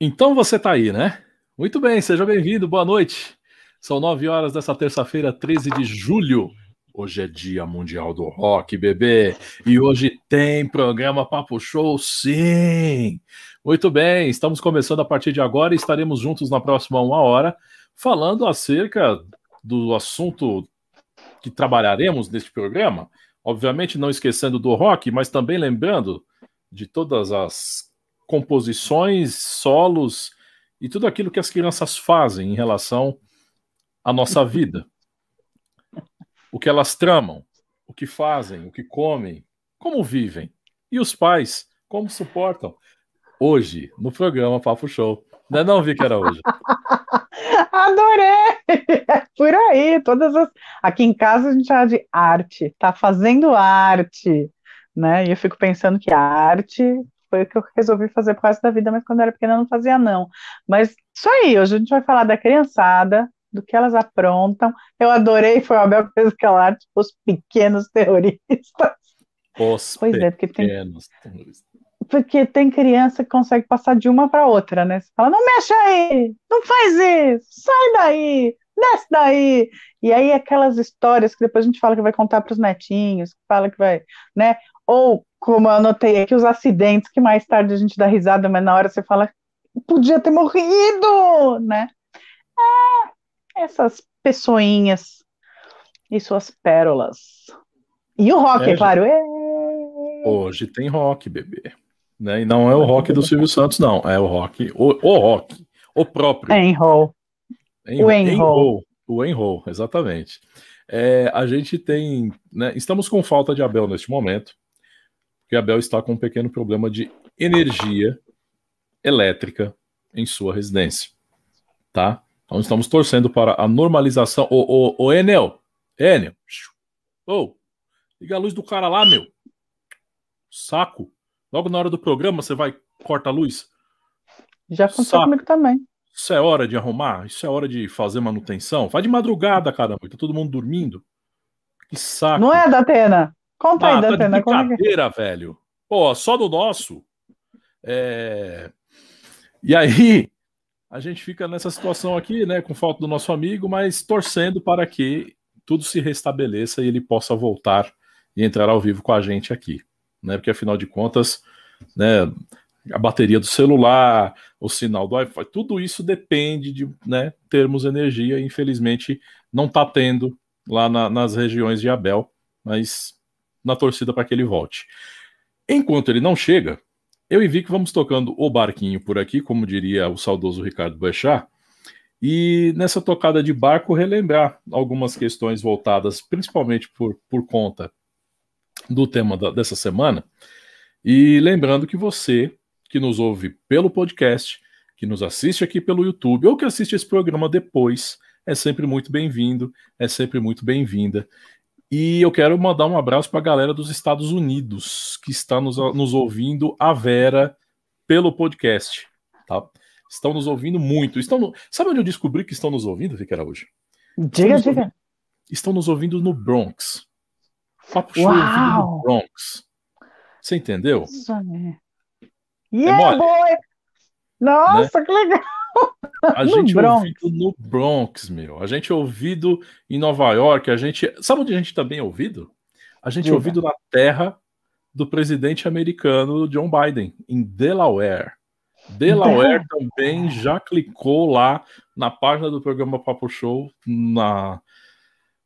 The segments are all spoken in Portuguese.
Então você tá aí, né? Muito bem, seja bem-vindo, boa noite. São nove horas dessa terça-feira, 13 de julho. Hoje é Dia Mundial do Rock, bebê. E hoje tem programa Papo Show, sim. Muito bem, estamos começando a partir de agora e estaremos juntos na próxima uma hora, falando acerca do assunto que trabalharemos neste programa. Obviamente, não esquecendo do rock, mas também lembrando de todas as composições, solos e tudo aquilo que as crianças fazem em relação à nossa vida. O que elas tramam, o que fazem, o que comem, como vivem. E os pais, como suportam. Hoje, no programa Papo Show. Não é não, vi que era hoje. Adorei! É por aí, todas as. Aqui em casa a gente chama de arte, tá fazendo arte, né? E eu fico pensando que a arte foi o que eu resolvi fazer por causa da vida, mas quando eu era pequena eu não fazia, não. Mas isso aí, hoje a gente vai falar da criançada, do que elas aprontam. Eu adorei, foi o Abel que fez aquela arte, os pequenos terroristas. Os Pois é, porque tem, porque tem criança que consegue passar de uma para outra, né? Você fala, não mexe aí, não faz isso, sai daí, desce daí. E aí aquelas histórias que depois a gente fala que vai contar para os netinhos, que fala que vai, né? Ou, como eu anotei aqui, os acidentes que mais tarde a gente dá risada, mas na hora você fala, podia ter morrido, né? É, essas pessoinhas e suas pérolas. E o rock, É, é claro. É... Hoje tem rock, bebê. Né? E não é o rock do Silvio Santos, não. É o rock, o, o rock, o próprio. Enroll. O enroll. roll. O enroll, exatamente. É, a gente tem. Né, estamos com falta de Abel neste momento, porque Abel está com um pequeno problema de energia elétrica em sua residência. Tá? Então estamos torcendo para a normalização. Ô, ô, ô Enel! Enel! Ô! liga a luz do cara lá, meu! Saco! Logo na hora do programa você vai corta a luz. Já aconteceu Saco. comigo também. Isso é hora de arrumar? Isso é hora de fazer manutenção? Faz de madrugada, caramba. Tá todo mundo dormindo. Que saco. Não é, Datena? Conta aí, Ah, tá de Datena. Como é que... brincadeira, velho. Pô, só do nosso. É... E aí, a gente fica nessa situação aqui, né, com falta do nosso amigo, mas torcendo para que tudo se restabeleça e ele possa voltar e entrar ao vivo com a gente aqui, né? Porque afinal de contas, né, a bateria do celular, o sinal do Wi-Fi, tudo isso depende de né, termos energia. e, Infelizmente, não está tendo lá na- nas regiões de Abel, mas na torcida para que ele volte. Enquanto ele não chega, eu e Vic vamos tocando o barquinho por aqui, como diria o saudoso Ricardo Boechat, e nessa tocada de barco relembrar algumas questões voltadas principalmente por, por conta do tema da- dessa semana. E lembrando que você que nos ouve pelo podcast, que nos assiste aqui pelo YouTube, ou que assiste esse programa depois, é sempre muito bem-vindo, é sempre muito bem-vinda. E eu quero mandar um abraço para a galera dos Estados Unidos, que está nos, nos ouvindo, a Vera, pelo podcast. Tá? Estão nos ouvindo muito. Estão no- Sabe onde eu descobri que estão nos ouvindo, Vicky Araújo? Diga, diga. Estão nos ouvindo no Bronx. Papo show no Bronx. Você entendeu? Isso aí. É Yeah. Né? boy! Nossa, que legal! A gente Bronx. ouvido no Bronx, meu. A gente ouvido em Nova York. A gente. Sabe onde a gente também é ouvido? A gente é Diga. ouvido na terra do presidente americano John Biden, em Delaware. Delaware também já clicou lá na página do programa Papo Show, na,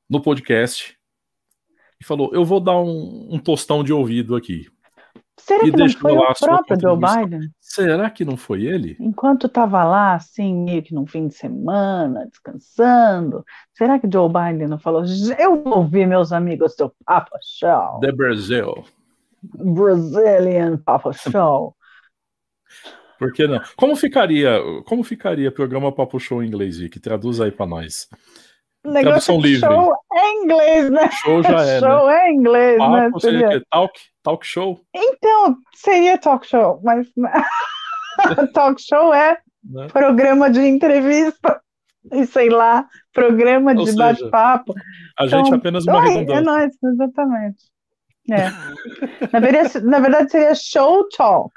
no podcast, e falou: Eu vou dar um, um tostão de ouvido aqui. Será E que não foi o próprio Joe. Biden? Será que não foi ele? Enquanto estava lá, assim, meio que num fim de semana, descansando, será que Joe Biden não falou? Eu vou ouvir meus amigos do Papa Show, The Brazil. Brazilian Papa Show. Por que não? Como ficaria, como ficaria o programa Papo Show em inglês, Vicky? Traduz aí pra nós. Negócio Tradução livre. show é inglês, né? Show já é, né? show é inglês, né? Papo seria Seria- o quê? Talk? Talk show? Então, seria talk show, mas talk show é Né? programa de entrevista e sei lá, programa Ou de bate-papo. A gente Então, é apenas uma Oi, é redundância. nóis, exatamente. É. Na verdade, na verdade, seria show talk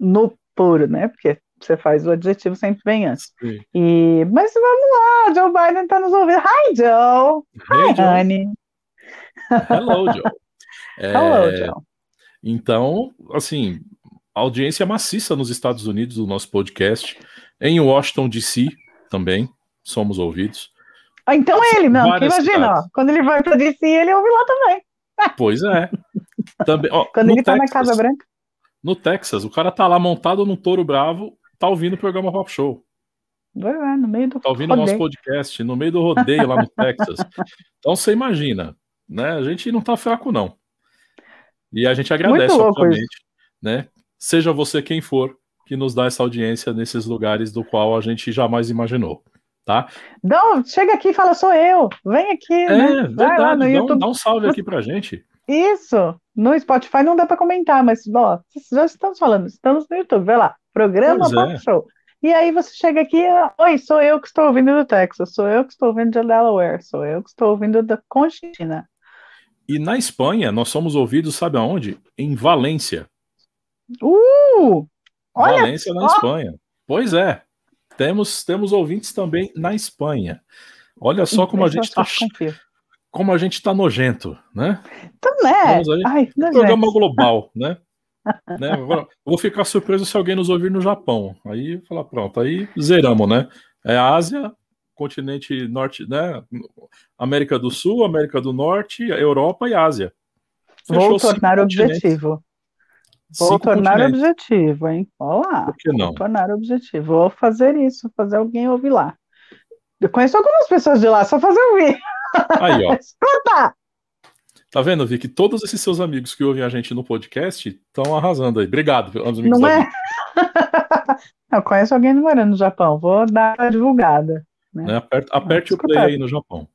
no puro, né? Porque Você faz o adjetivo sempre bem antes. E, mas vamos lá, Joe Biden está nos ouvindo. Hi, Joe. Hey, Hi, Joe. honey. Hello, Joe. É, Hello, Joe. Então, assim, audiência maciça nos Estados Unidos do nosso podcast. Em Washington, D.C. também somos ouvidos. Ah, então ele, não, imagina, ó, quando ele vai para DC, ele ouve lá também. Pois é. Também, ó, quando ele Texas, tá na Casa Branca. No Texas, o cara tá lá montado num touro bravo, tá ouvindo o programa Pop Show. É, no meio do Tá ouvindo o nosso podcast, no meio do rodeio lá no Texas. Então você imagina, né? A gente não tá fraco, não. E a gente agradece, obviamente, né? Seja você quem for que nos dá essa audiência nesses lugares do qual a gente jamais imaginou tá? Não, chega aqui e fala, sou eu, vem aqui. É, né? verdade, lá no dá, YouTube. Um, dá um salve aqui pra gente. Isso, no Spotify não dá para comentar, mas ó, já estamos falando, estamos no YouTube, vai lá, programa Pop é. Show. E aí você chega aqui, oi, sou eu que estou ouvindo do Texas, sou eu que estou ouvindo de Delaware, sou eu que estou ouvindo da Conchitina. E na Espanha, nós somos ouvidos, sabe aonde? Em Valência. Uh! Olha Valência, só. na Espanha. Pois é. Temos, temos ouvintes também na Espanha. Olha só como a gente está como a gente está nojento, né? Então, né? Ai, programa global, né? né? Agora, vou ficar surpreso se alguém nos ouvir no Japão. Aí falar, pronto, aí zeramos, né? É Ásia, continente norte, né? América do Sul, América do Norte, Europa e Ásia. Fechou vou tornar objetivo. Vou Cinco tornar objetivo, hein? Olá. Por que não? Vou tornar objetivo. Vou fazer isso, fazer alguém ouvir lá. Eu conheço algumas pessoas de lá, só fazer ouvir. Aí, ó. Escuta! Tá vendo, Vicky? Todos esses seus amigos que ouvem a gente no podcast estão arrasando aí. Obrigado pelos amigos. Não é? Eu conheço alguém morando no Japão. Vou dar a divulgada. Né? né? Aperte, aperte o play aí no Japão.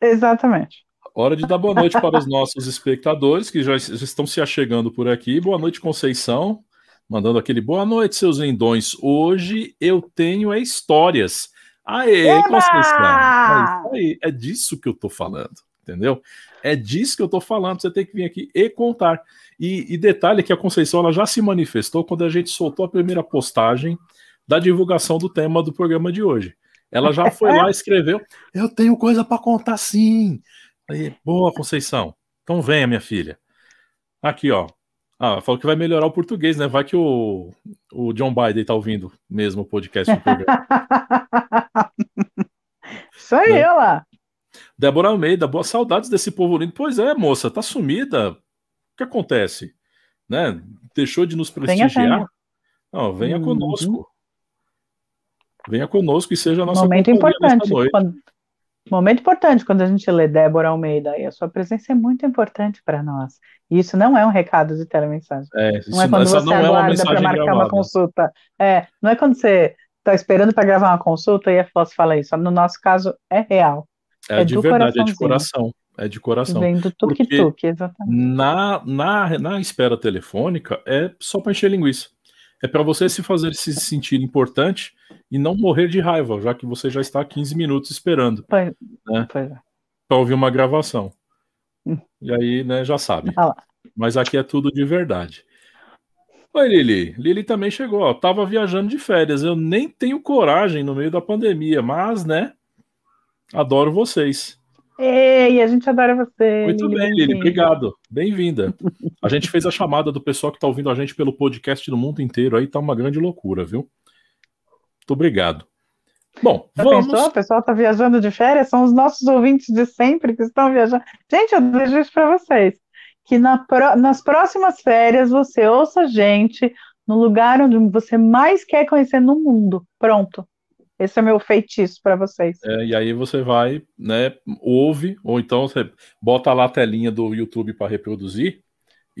Exatamente. Hora de dar boa noite para os nossos espectadores que já, já estão se achegando por aqui. Boa noite, Conceição. Mandando aquele boa noite, seus lindões. Hoje eu tenho é histórias. Aê, Eba! Conceição. É, aí, é disso que eu tô falando, entendeu? É disso que eu tô falando. Você tem que vir aqui e contar. E, e detalhe que a Conceição ela já se manifestou quando a gente soltou a primeira postagem da divulgação do tema do programa de hoje. Ela já foi lá e escreveu: Eu tenho coisa para contar sim. Aí, boa, Conceição. Então venha, minha filha. Aqui, ó. Ah, falou que vai melhorar o português, né? Vai que o, o John Biden tá ouvindo mesmo o podcast do programa. Isso aí, né? lá. Débora Almeida, boas saudades desse povo lindo. Pois é, moça, tá sumida. O que acontece? Né? Deixou de nos prestigiar? Venha, Não, venha uhum. conosco. Venha conosco e seja a nossa Momento importante. Quando, Momento importante quando a gente lê Débora Almeida, e a sua presença é muito importante para nós. E isso não é um recado de telemensagem. É, não é quando você é aguarda para marcar gravada. uma consulta. É, não é quando você está esperando para gravar uma consulta e a Foz fala isso. No nosso caso, é real. É, é de verdade, é de coração. É de coração. Vem do tuk-tuk, exatamente. Na, na, na espera telefônica é só para encher linguiça. É para você se fazer se sentir importante e não morrer de raiva, já que você já está 15 minutos esperando. Pois, né, é. Para ouvir uma gravação. Hum. E aí, né, já sabe. Ah Mas aqui é tudo de verdade. Oi, Lili. Lili também chegou. Ó. Tava viajando de férias. Eu nem tenho coragem no meio da pandemia, mas, né? Adoro vocês. Ei, a gente adora você. Muito Lili, bem, Lili. Obrigado. Bem-vinda. A gente fez a chamada do pessoal que está ouvindo a gente pelo podcast no mundo inteiro. Aí tá uma grande loucura, viu? Muito obrigado. Bom, Já vamos. Pensou? O pessoal está viajando de férias, são os nossos ouvintes de sempre que estão viajando. Gente, eu desejo isso para vocês. Que na pro... nas próximas férias você ouça a gente no lugar onde você mais quer conhecer no mundo. Pronto. Esse é meu feitiço para vocês. É, e aí você vai, né, ouve, ou então você bota lá a telinha do YouTube para reproduzir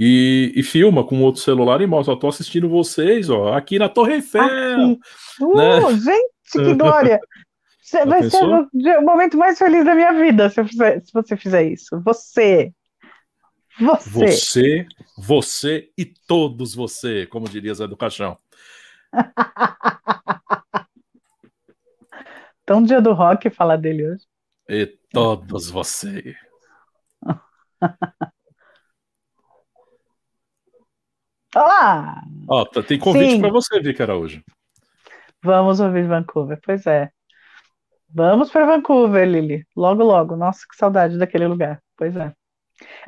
e, e, filma com outro celular e mostra, estou assistindo vocês, ó, aqui na Torre Eiffel. Aqui. Uh, né? Gente, que glória! Vai pensou? ser o momento mais feliz da minha vida se, fizer, se você fizer isso. Você. Você. Você, você e todos você, como diria Zé do Caixão. Tão dia do rock falar dele hoje. E todos você. Olá! Ó, tá, tem convite para você, Vicky Araújo. Vamos ouvir Vancouver, pois é. Vamos para Vancouver, Lili. Logo, logo. Nossa, que saudade daquele lugar. Pois é.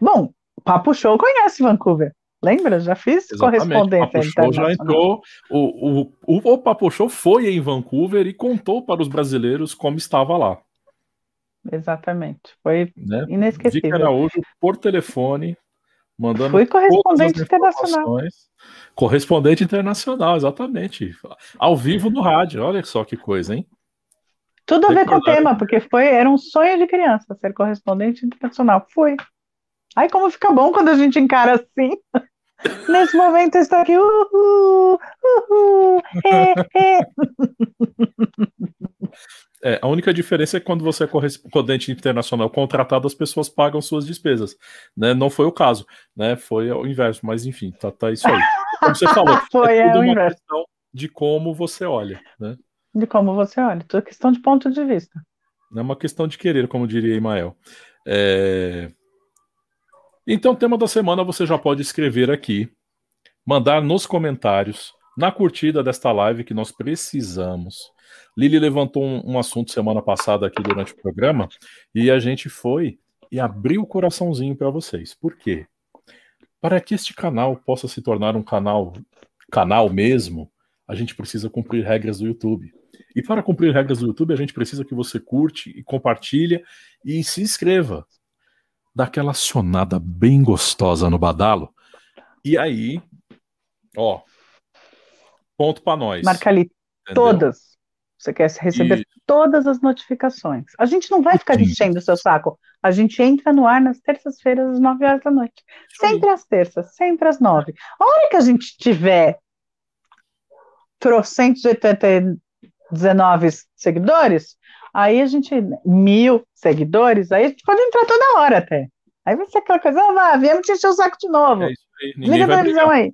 Bom, Papo Show conhece Vancouver. Lembra? Já fiz Exatamente. correspondência O Papo Show já entrou. O, o, o, o Papo Show foi em Vancouver e contou para os brasileiros como estava lá. Exatamente. Foi Né? Vicky inesquecível. Araújo por telefone, mandando Fui correspondente internacional. Correspondente internacional, exatamente. Ao vivo no rádio. Olha só que coisa, hein? Tudo a ver com o tema, porque foi, era um sonho de criança ser correspondente internacional. Fui. Aí como fica bom quando a gente encara assim. Nesse momento eu estou aqui, uhul, uhul, é, é. É, a única diferença é que quando você é correspondente internacional contratado, as pessoas pagam suas despesas. Né? Não foi o caso, né? Foi o inverso, mas enfim, tá, tá isso aí. Como você falou, Foi, é é tudo uma inverso. questão de como você olha, né? De como você olha, tudo questão de ponto de vista. Não é uma questão de querer, como diria Emael. É... Então, tema da semana você já pode escrever aqui, mandar nos comentários, na curtida desta live que nós precisamos. Lili levantou um, um assunto semana passada aqui durante o programa e a gente foi e abriu o coraçãozinho para vocês. Por quê? Para que este canal possa se tornar um canal canal mesmo, a gente precisa cumprir regras do YouTube. E para cumprir regras do YouTube, a gente precisa que você curte e compartilha e se inscreva. Dá aquela acionada bem gostosa no badalo. E aí, ó, ponto para nós. Marca ali entendeu? todas. Você quer receber Isso. todas as notificações. A gente não vai ficar enchendo o seu saco. A gente entra no ar nas terças-feiras, às 9 horas da noite. Sempre às terças, sempre às 9. A hora que a gente tiver trocentos e oitenta e 19 seguidores, aí a gente, mil seguidores, aí a gente pode entrar toda hora até. Aí vai ser aquela coisa, ah, vá, viemos te encher o saco de novo. É isso aí. Liga a televisão aí.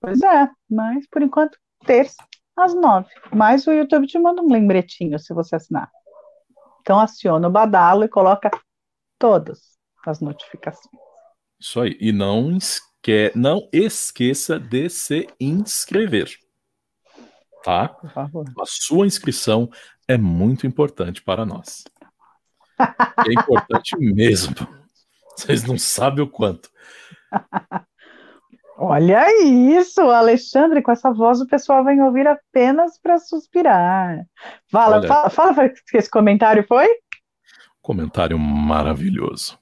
Pois é, mas por enquanto, terça, às nove. Mas o YouTube te manda um lembretinho se você assinar. Então aciona o badalo e coloca todas as notificações. Isso aí. E não, esque... não esqueça de se inscrever. Tá? Por favor. A sua inscrição é muito importante para nós. É importante mesmo. Vocês não sabem o quanto. Olha isso, Alexandre, com essa voz o pessoal vai ouvir apenas para suspirar. Fala, Olha. fala, fala que esse comentário foi? Comentário maravilhoso.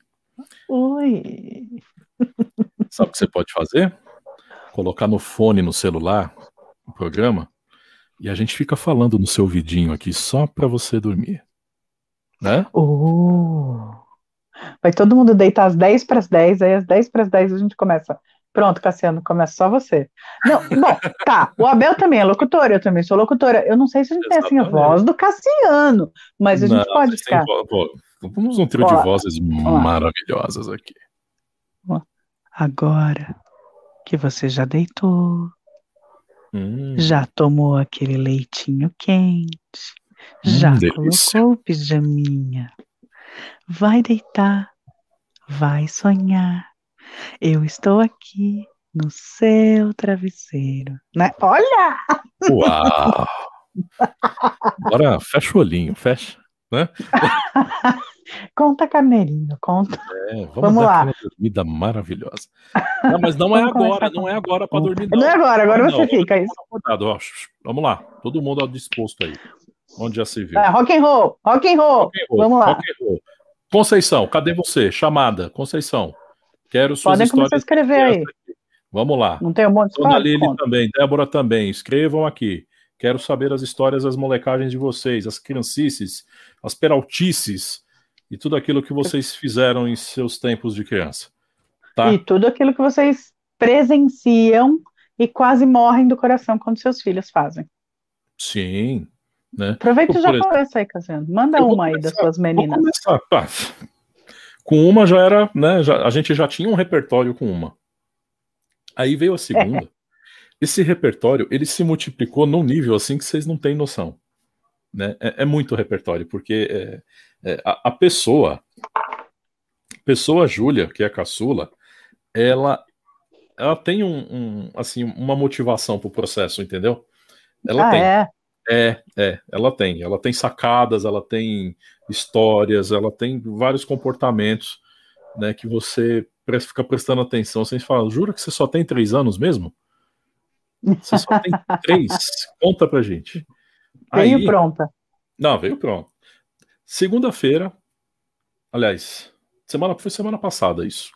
Ui. Sabe o que você pode fazer? Colocar no fone no celular o programa e a gente fica falando no seu vidinho aqui só para você dormir. Né? Uh. Vai todo mundo deitar às 10 para as 10, aí às 10 para as 10 a gente começa. Pronto, Cassiano, começa só você. Não, bom, tá. O Abel também é locutor, eu também sou locutora. Eu não sei se a gente tem assim a voz do Cassiano, mas a gente Não, pode ficar. vo- vo- Vamos um trio Ó, de vozes maravilhosas aqui. Agora que você já deitou, Hum, já tomou aquele leitinho quente, já Hum, delícia. colocou o pijaminha, vai deitar, vai sonhar. Eu estou aqui no seu travesseiro, né? Olha! Uau! Agora fecha o olhinho, fecha. Conta, Carneirinho, conta. É, vamos, Vamos lá. aquela dormida maravilhosa. Não, mas não é agora, não é agora para dormir, não. Não é agora, agora Não, você fica. todo Isso. mundo acordado, ó. Vamos lá, todo mundo ao disposto aí. Onde já se viu. Ah, rock and roll, rock and roll. Rock and roll, vamos lá. Conceição, cadê você? Chamada, Conceição. Quero suas Podem começar a escrever aí. aqui. Vamos lá. Não tem um monte de Dona história? Lili Conta. também, Débora também, escrevam aqui. Quero saber as histórias das molecagens de vocês, as criancices, as peraltices e tudo aquilo que vocês fizeram em seus tempos de criança. Tá? E tudo aquilo que vocês presenciam e quase morrem do coração quando seus filhos fazem. Sim. Né? Aproveita e já começa aí, Cassiano. Manda eu uma aí começar- das suas meninas. começar. Pá. Com uma já era, né? já- a gente já tinha um repertório com uma. Aí veio a segunda. Esse repertório ele se multiplicou num nível assim que vocês não têm noção. Né? É, é muito repertório, porque é, é, a, a pessoa, pessoa Júlia, que é a caçula, ela, ela tem um, um, assim, uma motivação pro processo, entendeu? Ela ah, tem. é? É, é, ela tem. Ela tem sacadas, ela tem histórias, ela tem vários comportamentos, né, que você fica prestando atenção. Você fala, jura que você só tem três anos mesmo? Você só tem três? Conta pra gente. Veio Aí, pronta. Não, veio pronto. Segunda-feira, aliás, semana foi semana passada isso,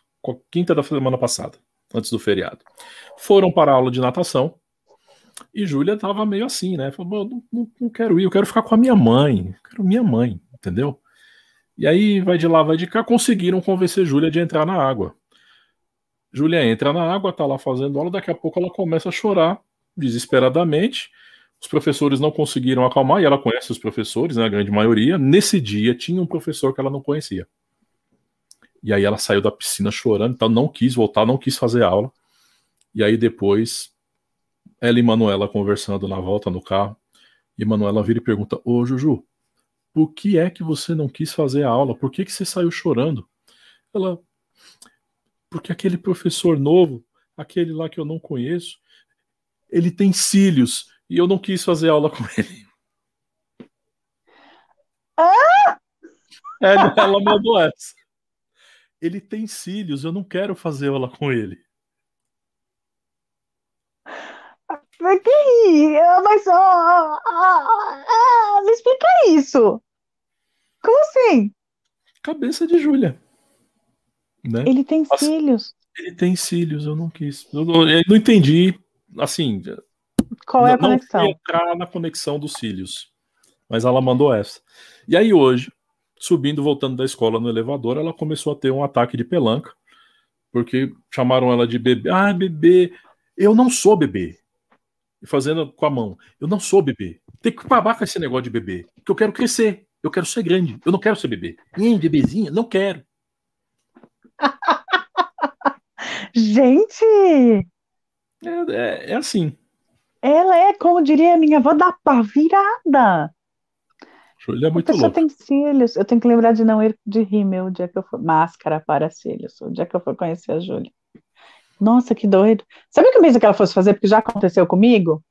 quinta da semana passada, antes do feriado. Foram para a aula de natação e Júlia tava meio assim, né? Falou, não, não, não, quero ir, eu quero ficar com a minha mãe, quero minha mãe, entendeu? E aí vai de lá, vai de cá, conseguiram convencer Júlia de entrar na água. Júlia entra na água, tá lá fazendo aula, daqui a pouco ela começa a chorar desesperadamente. Os professores não conseguiram acalmar, e ela conhece os professores, né, a grande maioria. Nesse dia tinha um professor que ela não conhecia. E aí ela saiu da piscina chorando, então não quis voltar, não quis fazer aula. E aí depois, ela e Manuela conversando na volta no carro, e Manuela vira e pergunta: Ô Juju, por que é que você não quis fazer a aula? Por que, que você saiu chorando? Ela, porque aquele professor novo, aquele lá que eu não conheço, ele tem cílios e eu não quis fazer aula com ele. Ah! É, ela mandou essa. Ele tem cílios, eu não quero fazer aula com ele. Mas que mas oh, oh, oh, me explica isso. Como assim? Cabeça de Júlia. Né? Ele tem cílios. Ele tem cílios, eu não quis. Eu não, eu não entendi, assim. Qual é a conexão? Não entrar na conexão dos cílios. Mas ela mandou essa. E aí hoje, subindo, voltando da escola no elevador, ela começou a ter um ataque de pelanca. Porque chamaram ela de bebê. Ah, bebê. Eu não sou bebê. E fazendo com a mão. Eu não sou bebê. Tem que acabar com esse negócio de bebê. Porque eu quero crescer. Eu quero ser grande. Eu não quero ser bebê. Nem bebezinha, não quero. Gente! É, é, é, assim. Ela é, como diria minha avó, da pá virada. Júlia é muito louca. tem cílios. Eu tenho que lembrar de não ir de rímel o dia que eu for. Máscara para cílios, o dia que eu for conhecer a Júlia. Nossa, que doido. Sabe o que eu pensei que ela fosse fazer? Porque já aconteceu comigo?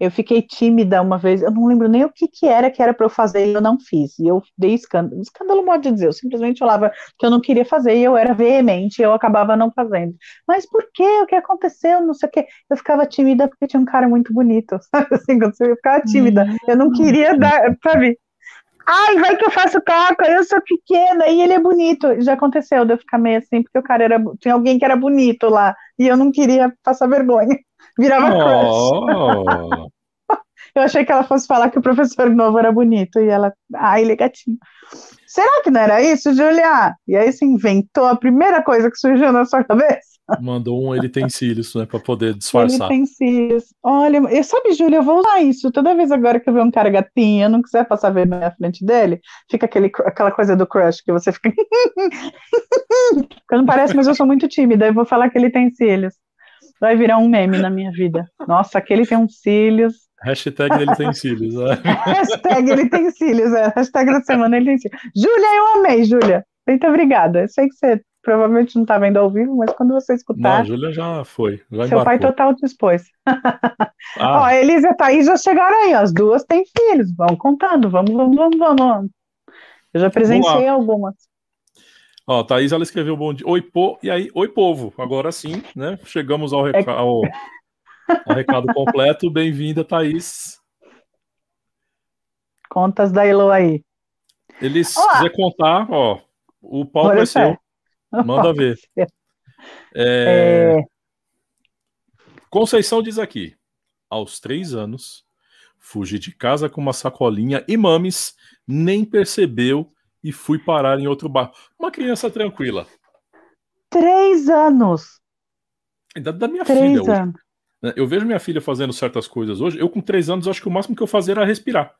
Eu fiquei tímida uma vez, eu não lembro nem o que, que era que era para eu fazer e eu não fiz. E eu dei escândalo, escândalo modo de dizer, eu simplesmente falava que eu não queria fazer e eu era veemente e eu acabava não fazendo. Mas por quê? O que aconteceu? Não sei o quê. Eu ficava tímida porque tinha um cara muito bonito, sabe? Assim, quando eu ficava tímida, eu não queria dar, sabe? Ai, vai que eu faço caca, eu sou pequena e ele é bonito. Já aconteceu de eu ficar meio assim, porque o cara era. Tinha alguém que era bonito lá e eu não queria passar vergonha. Virava oh. crush. Eu achei que ela fosse falar que o professor novo era bonito e ela, ah, ele é gatinho. Será que não era isso, Julia? E aí você inventou a primeira coisa que surgiu na sua cabeça? Mandou um ele tem cílios, né, para poder disfarçar. Ele tem cílios. Olha, eu sabe, Júlia, eu vou usar isso. Toda vez agora que eu ver um cara gatinho, eu não quiser passar vergonha na frente dele, fica aquele, aquela coisa do crush que você fica. não parece, mas eu sou muito tímida. Eu vou falar que ele tem cílios. Vai virar um meme na minha vida. Nossa, aquele tem uns cílios. Hashtag ele tem cílios. Hashtag ele tem cílios, é. Hashtag da semana ele tem cílios. Júlia, eu amei, Júlia. Muito obrigada. Eu sei que você provavelmente não está vendo ao vivo, mas quando você escutar. Não, Júlia já foi. Já seu pai total dispôs. Ah. ó, a Elisa e a Thaís já chegaram aí, as duas têm filhos. Vão contando, vamos, vamos, vamos, vamos. Eu já presenciei algumas. Ó, Thaís, ela escreveu bom dia. Oi, po... e aí, oi, povo. Agora sim, né? Chegamos ao, reca... ao... ao recado completo. Bem-vinda, Thaís. Contas da Elo aí. Eles quiser contar, ó, o pau vai ser. Manda ver. É... É... Conceição diz aqui: aos três anos, fugi de casa com uma sacolinha e mames, nem percebeu e fui parar em outro bar. Uma criança tranquila. Três anos. Da, da minha três filha anos. hoje. Né, eu vejo minha filha fazendo certas coisas hoje. Eu, com três anos, acho que o máximo que eu fazia era respirar.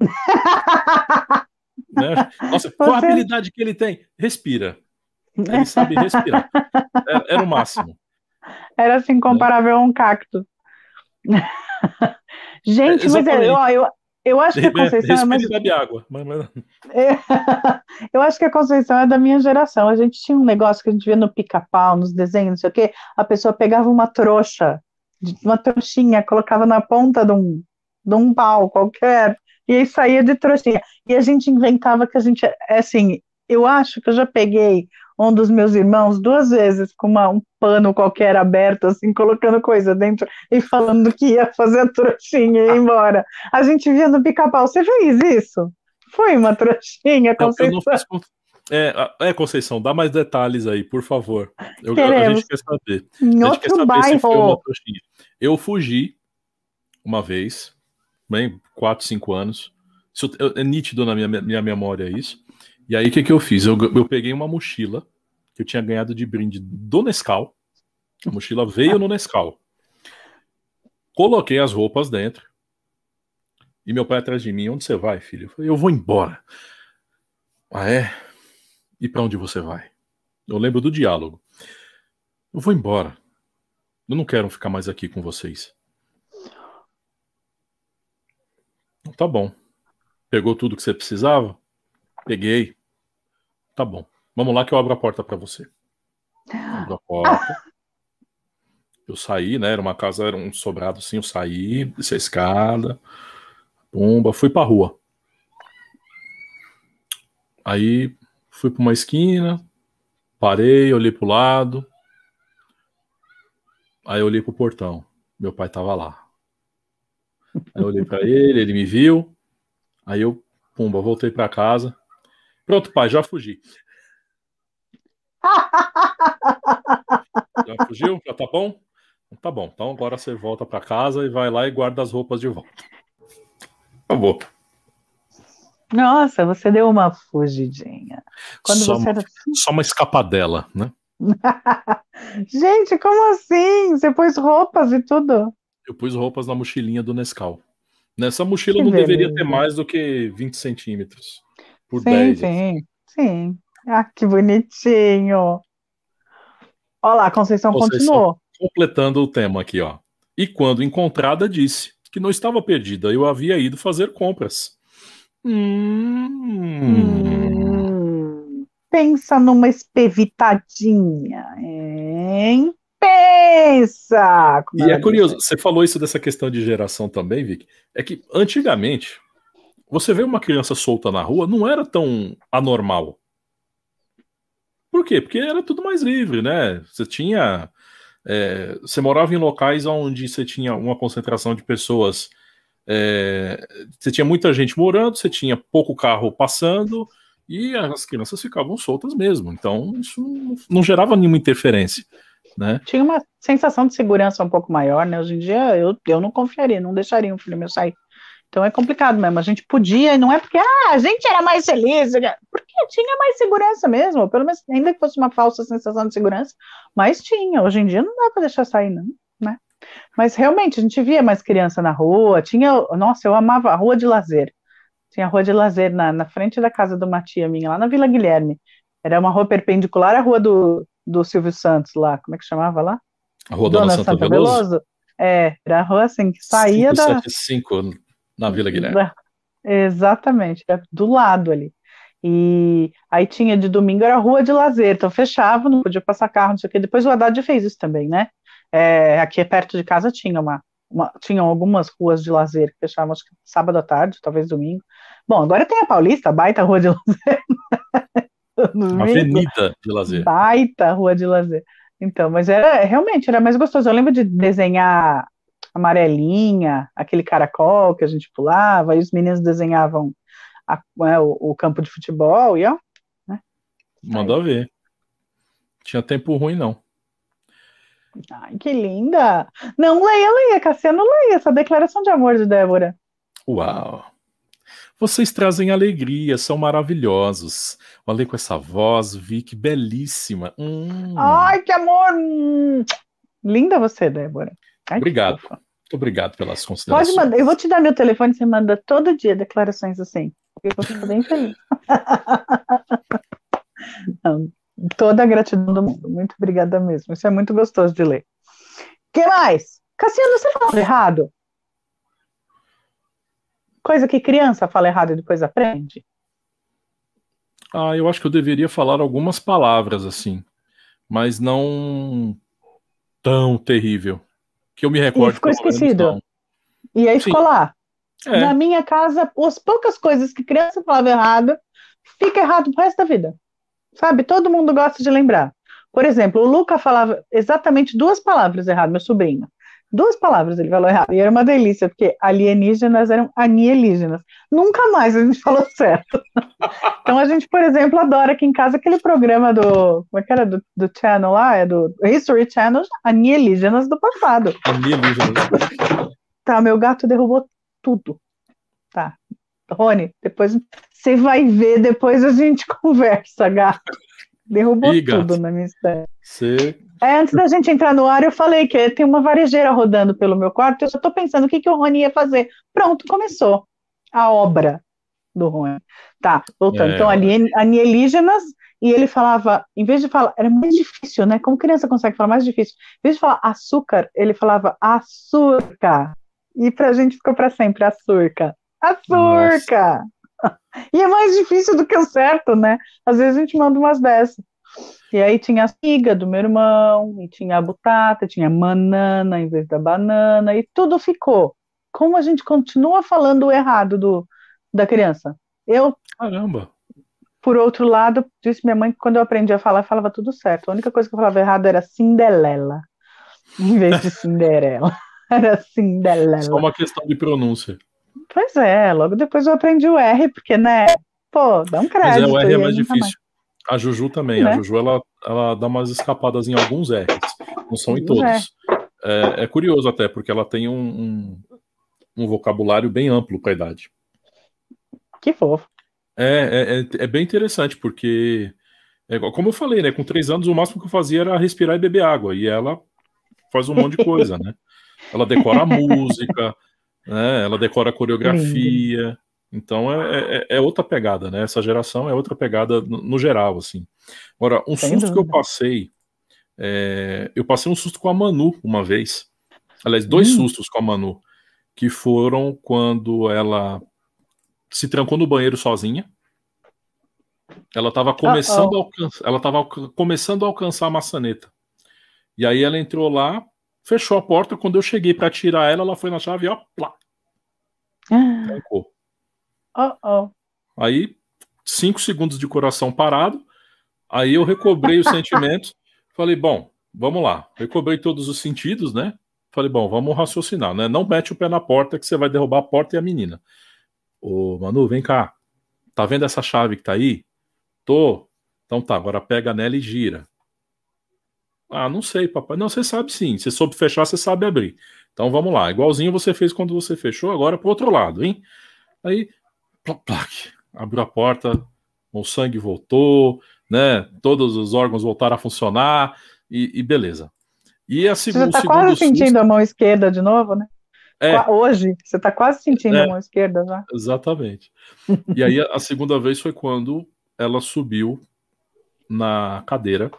né? Nossa, qual a habilidade que ele tem? Respira. Ele sabe respirar. Era, era o máximo. Era assim, comparável a um cacto. Gente, é, mas é, eu, eu, eu acho que a Conceição é mais... bebe água. É, eu acho que a Conceição é da minha geração. A gente tinha um negócio que a gente via no pica-pau, nos desenhos, não sei o quê. A pessoa pegava uma trouxa, uma trouxinha, colocava na ponta de um, de um pau qualquer, e aí saía de trouxinha. E a gente inventava que a gente, é assim, eu acho que eu já peguei um dos meus irmãos duas vezes com uma, um pano qualquer aberto, assim, colocando coisa dentro e falando que ia fazer a trouxinha e ir embora. A gente via no pica-pau. Você fez isso? Foi uma trouxinha, Conceição? Eu, é, é, Conceição, dá mais detalhes aí, por favor. Eu, a gente quer saber. Em outro saber bairro. Eu fugi uma vez, bem, 4, 5 anos. Isso é nítido na minha, minha memória isso. E aí, o que, que eu fiz? Eu, eu peguei uma mochila que eu tinha ganhado de brinde do Nescau. A mochila veio no Nescau. Coloquei as roupas dentro. E meu pai atrás de mim, onde você vai, filho? Eu falei, eu vou embora. Ah, é? E para onde você vai? Eu lembro do diálogo. Eu vou embora. Eu não quero ficar mais aqui com vocês. Tá bom. Pegou tudo que você precisava? Peguei. Tá bom. Vamos lá que eu abro a porta para você. Abro a porta. Eu saí, né? Era uma casa, era um sobrado assim. Eu saí, desci a escada, pomba, fui pra rua. Aí fui para uma esquina, parei, olhei pro lado. Aí olhei pro portão. Meu pai tava lá. Aí eu olhei para ele, ele me viu. Aí eu, pumba, voltei para casa. Pronto, pai, já fugi. já fugiu? Já tá bom? Tá bom. Então agora você volta para casa e vai lá e guarda as roupas de volta. Acabou. Nossa, você deu uma fugidinha. Quando só, você era... só uma escapadela, né? Gente, como assim? Você pôs roupas e tudo? Eu pus roupas na mochilinha do Nescau. Nessa mochila que não beleza. deveria ter mais do que 20 centímetros por sim, 10. Sim, sim. Ah, que bonitinho. Olha lá, a Conceição, continuou. Completando o tema aqui, ó. E quando encontrada, disse que não estava perdida, eu havia ido fazer compras. Hum. Hum. Pensa numa espevitadinha, hein? Pensa! e é curioso, você falou isso dessa questão de geração também, Vic. É que antigamente, você vê uma criança solta na rua, não era tão anormal. Por quê? Porque era tudo mais livre, né? Você tinha. É, você morava em locais onde você tinha uma concentração de pessoas é, você tinha muita gente morando, você tinha pouco carro passando e as crianças ficavam soltas mesmo. Então, isso não, não gerava nenhuma interferência. Né? Tinha uma sensação de segurança um pouco maior, né? Hoje em dia eu, eu não confiaria, não deixaria um filho meu sair. Então é complicado mesmo. A gente podia, e não é porque ah, a gente era mais feliz, porque tinha mais segurança mesmo, pelo menos, ainda que fosse uma falsa sensação de segurança, mas tinha. Hoje em dia não dá para deixar sair, não. Né? Mas realmente, a gente via mais criança na rua, tinha, nossa, eu amava a rua de lazer. Tinha a rua de lazer na, na frente da casa de uma tia minha, lá na Vila Guilherme. Era uma rua perpendicular à rua do, do Silvio Santos, lá, como é que chamava lá? A rua Dona, Dona Santa, Santa Veloso? Veloso? É, era a rua assim, que saía 575 da... na Vila Guilherme. Exatamente, era do lado ali. E aí tinha de domingo era rua de lazer, então fechava, não podia passar carro, não sei o quê. Depois o Haddad fez isso também, né? É, aqui perto de casa tinha uma, uma, tinham algumas ruas de lazer que fechavam acho que sábado à tarde, talvez domingo. Bom, agora tem a Paulista, baita rua de lazer. Avenida de lazer. Baita rua de lazer. Então, mas era realmente era mais gostoso. Eu lembro de desenhar amarelinha, aquele caracol que a gente pulava, e os meninos desenhavam a, é, o, o, campo de futebol e ó. Né? Mandou ver. Tinha tempo ruim, não. Ai, que linda! Não leia, leia, Cassiano, leia essa declaração de amor de Débora. Uau! Vocês trazem alegria, são maravilhosos. Olha com essa voz, Vic, belíssima. Hum. Ai, que amor! Hum. Linda você, Débora. Ai, obrigado. Muito obrigado pelas considerações. Pode mandar, eu vou te dar meu telefone, você manda todo dia declarações assim. Eu vou ficar bem feliz. Não, Toda a gratidão do mundo. Muito obrigada mesmo. Isso é muito gostoso de ler. que mais? Cassiano, você fala errado? Coisa que criança fala errado e depois aprende? Ah, eu acho que eu deveria falar algumas palavras assim, mas não tão terrível. Que eu me recordo. E ficou esquecido. E aí ficou lá. É. Na minha casa, as poucas coisas que criança falava errado, fica errado pro resto da vida. Sabe? Todo mundo gosta de lembrar. Por exemplo, o Luca falava exatamente duas palavras erradas, meu sobrinho. Duas palavras ele falou errado. E era uma delícia, porque alienígenas eram anielígenas. Nunca mais a gente falou certo. então a gente, por exemplo, adora aqui em casa aquele programa do. Como é que era? Do, do Channel lá? É do History Channel, Anielígenas do passado. Anielígenas. Tá, meu gato derrubou tudo. Tá. Rony, depois você vai ver, depois a gente conversa, gato. Derrubou Ih, tudo na minha história. Você é, antes da gente entrar no ar, eu falei que tem uma varejeira rodando pelo meu quarto, eu só estou pensando o que, que o Rony ia fazer. Pronto, começou a obra do Rony. Tá, voltando. É. Então, alienígenas, e ele falava, em vez de falar, era mais difícil, né? Como criança consegue falar mais difícil? Em vez de falar açúcar, ele falava açúcar. E pra gente ficou para sempre, açúcar. Açúcar! E é mais difícil do que o certo, né? Às vezes a gente manda umas dessas. E aí tinha a figa do meu irmão, e tinha a butata, tinha banana em vez da banana, e tudo ficou. Como a gente continua falando o errado do, da criança? Eu. Caramba! Por outro lado, disse minha mãe que quando eu aprendi a falar, falava tudo certo. A única coisa que eu falava errado era Cinderela, em vez de Cinderela. era Cinderela. Só uma questão de pronúncia. Pois é, logo depois eu aprendi o R, porque, né? Pô, dá um crédito. Mas é, o R é mais difícil. A Juju também. Né? A Juju ela, ela dá umas escapadas em alguns R's, não são em todos. É, é curioso até, porque ela tem um, um, um vocabulário bem amplo para a idade. Que fofo. É, é, é, é, bem interessante, porque, é, como eu falei, né? Com três anos, o máximo que eu fazia era respirar e beber água. E ela faz um monte de coisa, né? Ela decora a música, né? ela decora a coreografia. Então é, é, é, outra pegada, né? Essa geração é outra pegada no, no geral, assim. Agora, um Sem susto dúvida. que eu passei, é, eu passei um susto com a Manu uma vez. Aliás, dois hum. sustos com a Manu, que foram quando ela se trancou no banheiro sozinha. Ela estava começando, uh -oh. a alcançar, ela tava começando a alcançar a maçaneta. E aí ela entrou lá, fechou a porta. Quando eu cheguei para tirar ela, ela foi na chave e ó, plá, ah. trancou. Oh, oh. Aí, cinco segundos de coração parado. Aí eu recobrei os sentimentos. Falei, bom, vamos lá. Recobrei todos os sentidos, né? Falei, bom, vamos raciocinar, né? Não mete o pé na porta que você vai derrubar a porta e a menina. Ô, Manu, vem cá. Tá vendo essa chave que tá aí? Tô. Então tá, agora pega nela e gira. Ah, não sei, papai. Não, você sabe sim. Você soube fechar, você sabe abrir. Então vamos lá. Igualzinho você fez quando você fechou, agora pro outro lado, hein? Aí plac, abriu a porta, o sangue voltou, né? Todos os órgãos voltaram a funcionar e, e beleza. E a segunda, você está quase sentindo susto... a mão esquerda de novo, né? É, Hoje, você está quase sentindo é, a mão esquerda já. Exatamente. e aí a, a segunda vez foi quando ela subiu na cadeira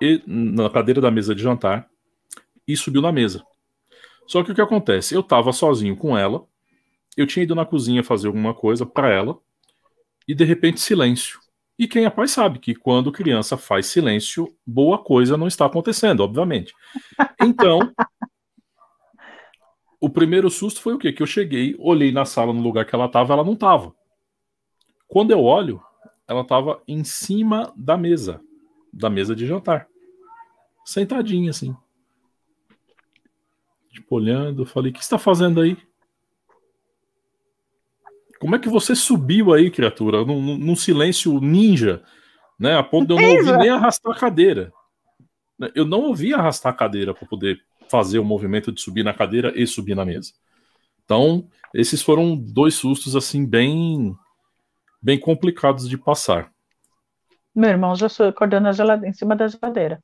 e na cadeira da mesa de jantar e subiu na mesa. Só que o que acontece? Eu estava sozinho com ela eu tinha ido na cozinha fazer alguma coisa para ela e de repente silêncio. E quem é pai sabe que quando criança faz silêncio, boa coisa não está acontecendo, obviamente. Então, o primeiro susto foi o quê? Que eu cheguei, olhei na sala no lugar que ela estava, ela não estava. Quando eu olho, ela estava em cima da mesa, da mesa de jantar. Sentadinha assim. Tipo, olhando, falei: "O que está fazendo aí?" Como é que você subiu aí, criatura, num, num silêncio ninja, né? A ponto de eu não ouvir nem arrastar a cadeira. Eu não ouvi arrastar a cadeira para poder fazer o movimento de subir na cadeira e subir na mesa. Então, esses foram dois sustos assim bem bem complicados de passar. Meu irmão já acordando em cima da geladeira.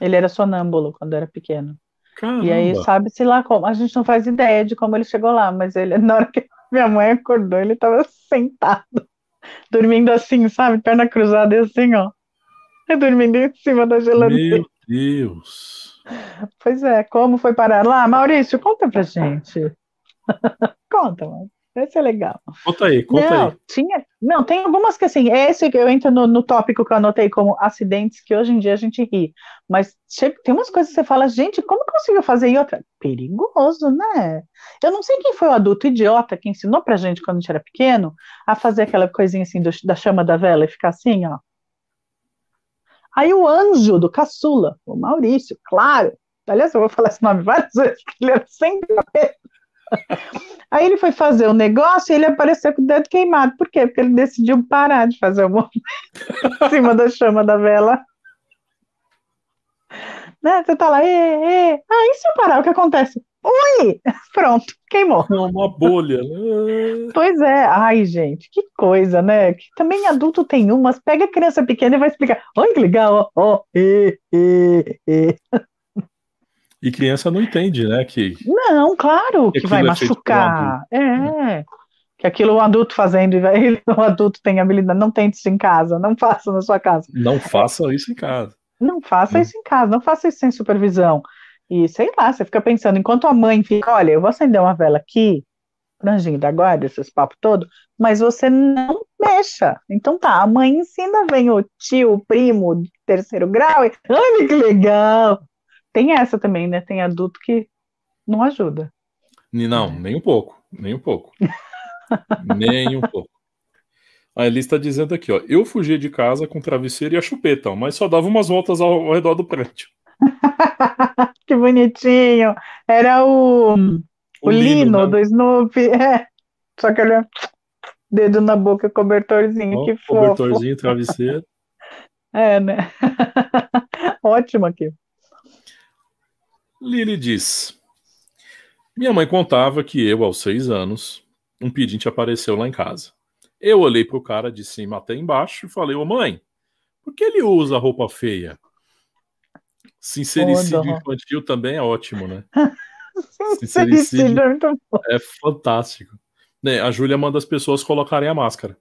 Ele era sonâmbulo quando era pequeno. Caramba. E aí sabe-se lá como. A gente não faz ideia de como ele chegou lá, mas ele, na hora que minha mãe acordou, ele tava sentado, dormindo assim, sabe? Perna cruzada e assim, ó. Dormindo em cima da geladeira. Meu Deus. Pois é, como foi parar lá? Maurício, conta pra gente. conta, mano. Esse é legal. Conta aí, conta não, aí. Tinha, não, tem algumas que assim, esse que eu entro no, no tópico que eu anotei como acidentes que hoje em dia a gente ri. Mas tem umas coisas que você fala, gente, como conseguiu fazer? E outra, perigoso, né? Eu não sei quem foi o adulto idiota que ensinou pra gente quando a gente era pequeno a fazer aquela coisinha assim do, da chama da vela e ficar assim, ó. Aí o anjo do caçula, o Maurício, claro. Aliás, eu vou falar esse nome várias vezes, porque ele era sempre cabeça. Aí ele foi fazer o negócio e ele apareceu com o dedo queimado. Por quê? Porque ele decidiu parar de fazer o movimento em cima da chama da vela. Né? Você tá lá, e, e. ah, e se eu parar, o que acontece? Ui! Pronto, queimou. É uma bolha. Né? Pois é, ai, gente, que coisa, né? Que também adulto tem umas, pega a criança pequena e vai explicar. Olha que legal, ó, ó, e, e, e. E criança não entende, né? Que, não, claro, que, que vai é machucar. É. Que aquilo o adulto fazendo, o adulto tem habilidade. Não tente isso em casa, não faça na sua casa. Não faça isso em casa. Não faça hum. isso em casa, não faça isso sem supervisão. E sei lá, você fica pensando, enquanto a mãe fica, olha, eu vou acender uma vela aqui, franjinho da guarda, esses papos todo, mas você não mexa. Então tá, a mãe ensina, vem o tio, o primo, terceiro grau, e, olha que legal, tem essa também, né? Tem adulto que não ajuda. Não, nem um pouco, nem um pouco. nem um pouco. A Elis está dizendo aqui, ó. Eu fugia de casa com travesseiro e a chupeta, mas só dava umas voltas ao, ao redor do prédio. que bonitinho. Era o, o, o Lino, Lino né? do Snoopy. É. Só que ele dedo na boca, cobertorzinho, que fofo. Cobertorzinho, travesseiro. É, né? Ótimo aqui. Lili diz: Minha mãe contava que eu, aos seis anos, um pedinte apareceu lá em casa. Eu olhei pro cara de cima até embaixo e falei: Ô mãe, por que ele usa roupa feia? Sincericídio infantil também é ótimo, né? Sincericídio é, é fantástico. Né, a Júlia manda as pessoas colocarem a máscara.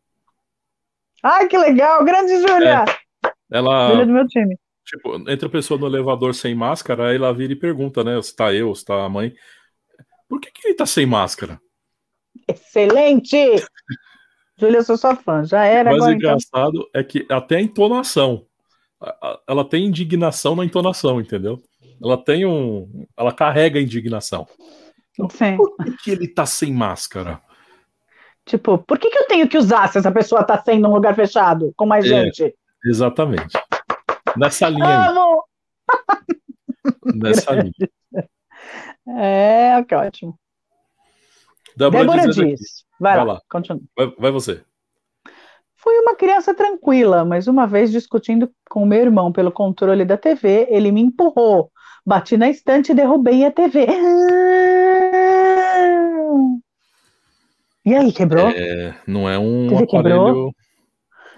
Ai, que legal! Grande Júlia! É, ela... Júlia do meu time. Tipo, entra a pessoa no elevador sem máscara, aí ela vira e pergunta, né? Se tá eu, se tá a mãe. Por que, que ele tá sem máscara? Excelente! Júlia, eu sou sua fã, já era. O mais então. engraçado então... é que até a entonação. Ela tem indignação na entonação, entendeu? Ela tem um. Ela carrega a indignação. Então. Por que, que ele tá sem máscara? Tipo, por que, que eu tenho que usar se essa pessoa tá sem num lugar fechado, com mais é, gente? Exatamente. Nessa linha Amo! Nessa linha. É, que ótimo. Débora, Débora diz. Aqui. Vai, vai lá, lá, continua. Vai, vai você. Fui uma criança tranquila, mas uma vez discutindo com meu irmão pelo controle da TV, ele me empurrou. Bati na estante e derrubei a TV. E aí, quebrou? É, não é um TV aparelho... Quebrou?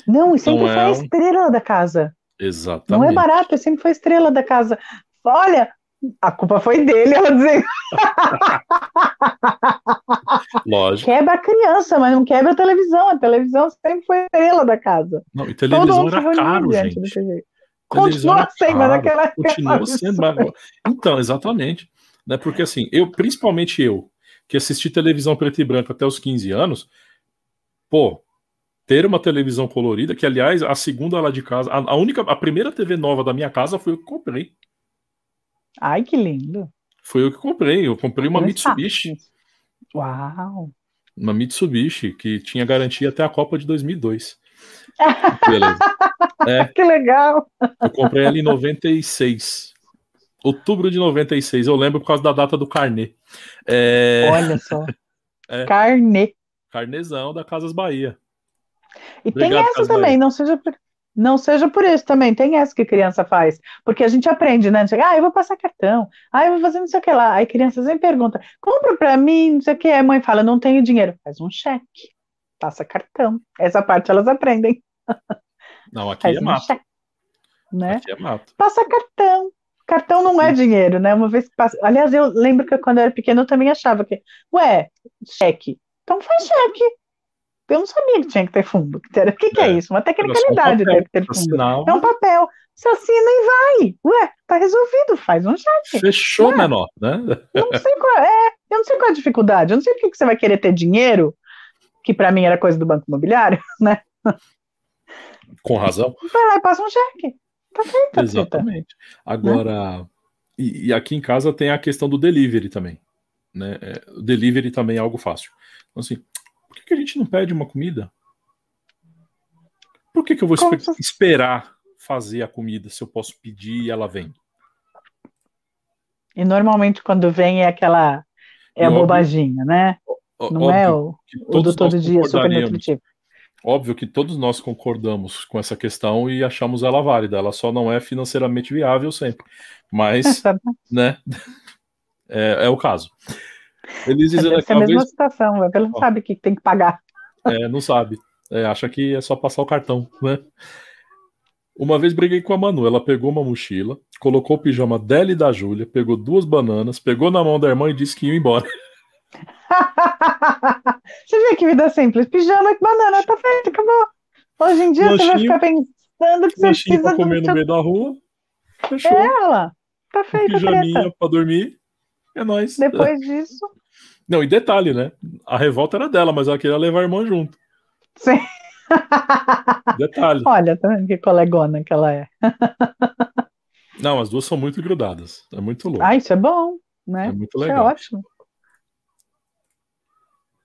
Não, e sempre não foi é a estrela da casa. Exatamente. Não é barato, sempre foi estrela da casa. Olha, a culpa foi dele, ela dizer. Lógico. Quebra a criança, mas não quebra a televisão. A televisão sempre foi estrela da casa. Não, e televisão era caro, gente. Continua sendo, mas naquela Continua sendo. Então, exatamente. Né, porque assim, eu, principalmente eu, que assisti televisão preto e branco até os 15 anos, pô, ter uma televisão colorida, que aliás, a segunda lá de casa, a, a, única, a primeira TV nova da minha casa foi o que comprei. Ai, que lindo. Foi o que comprei. Eu comprei uma Mitsubishi. Uau. Uma Mitsubishi que tinha garantia até a Copa de 2002. Beleza. É, que legal. Eu comprei ela em 96. Outubro de 96. Eu lembro por causa da data do carnê. É... Olha só. É. Carnê. Carnezão da Casas Bahia. E Obrigado, tem essa também, não seja, por, não seja por isso também, tem essa que criança faz. Porque a gente aprende, né? Ah, eu vou passar cartão, ah, eu vou fazer não sei o que lá. Aí crianças sempre perguntam, compra pra mim, não sei o que. A mãe fala, não tenho dinheiro. Faz um cheque, passa cartão. Essa parte elas aprendem. Não, aqui Faz é um mato. Cheque, né? Aqui é mato. Passa cartão. Cartão não é Sim. é dinheiro, né? Uma vez que passa. Aliás, eu lembro que quando eu era pequeno eu também achava que, ué, cheque. Então faz cheque. Eu não sabia que tinha que ter fundo. O que, que é. é, isso? Uma tecnicalidade um papel, ter fundo. É um papel. Você assina e vai. Ué, tá resolvido, faz um cheque. Fechou, Ué, menor, né? Eu não sei qual é. Eu não sei qual é a dificuldade. Eu não sei por que você vai querer ter dinheiro que para mim era coisa do banco imobiliário, né? Com razão. Vai lá e passa um cheque. Tá feito. Exatamente. Agora, né? e, e, aqui em casa tem a questão do delivery também. Né? É, o delivery também é algo fácil. Então, assim, por que, que a gente não pede uma comida? Por que, que eu vou esper esperar fazer a comida se eu posso pedir e ela vem? E normalmente quando vem é aquela é a bobaginha, né? Não é o, o do todo dia super nutritivo. Óbvio que todos nós concordamos com essa questão e achamos ela válida. Ela só não é financeiramente viável sempre. Mas, é né? É, é, o caso. Eles dizem é a mesma vez... situação, ela não sabe que tem que pagar. É, não sabe. É, acha que é só passar o cartão, né? Uma vez briguei com a Manu, ela pegou uma mochila, colocou o pijama dela e da Júlia, pegou duas bananas, pegou na mão da irmã e disse que ia embora. você vê que vida simples. Pijama e banana, tá feito, acabou. Hoje em dia Lanchinho, você vai ficar pensando que você precisa pra comer no meio da rua. Fechou. É ela. Tá feito. Pijaminha pra dormir. É nóis. Depois disso. Não, e detalhe, né? A revolta era dela, mas ela queria levar a irmã junto. Sim. Detalhe. Olha, tá que colegona que ela é. Não, as duas são muito grudadas. É muito louco. Ah, isso é bom, né? É muito legal. Isso é ótimo.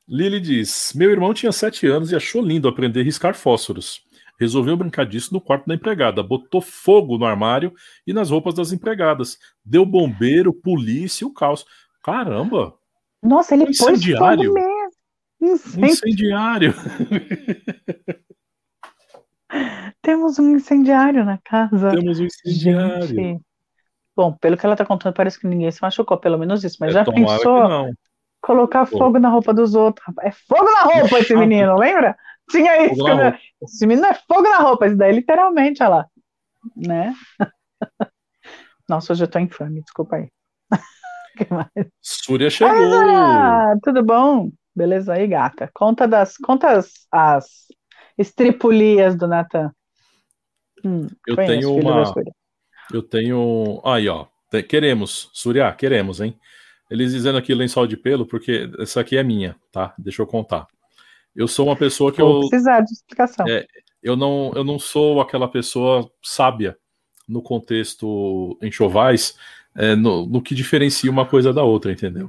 Lili diz: Meu irmão tinha sete anos e achou lindo aprender a riscar fósforos. Resolveu brincar disso no quarto da empregada. Botou fogo no armário e nas roupas das empregadas. Deu bombeiro, polícia e o caos. Caramba! Nossa, ele Incendiário. pôs fogo mesmo. Incendiário. Temos um incendiário na casa. Temos um incendiário. Gente. Bom, pelo que ela tá contando, parece que ninguém se machucou, pelo menos isso. Mas é, já pensou? Colocar Pô. fogo na roupa dos outros. É fogo na roupa esse menino, lembra? Tinha isso. Né? Esse menino é fogo na roupa, isso daí literalmente, olha lá. Né? Nossa, hoje eu tô infame, desculpa aí. que mais? Súria chegou. Ah, tudo bom? Beleza aí, gata. Conta das. Conta as, as estripulias do Natan. Hum, eu tenho uma. Eu tenho. Aí, ó. Queremos, Surya, queremos, hein? Eles dizendo aqui lençol de pelo, porque essa aqui é minha, tá? Deixa eu contar. Eu sou uma pessoa que Vou eu. precisar de explicação. É, eu, não, eu não sou aquela pessoa sábia no contexto enxovais, é, no, no que diferencia uma coisa da outra, entendeu?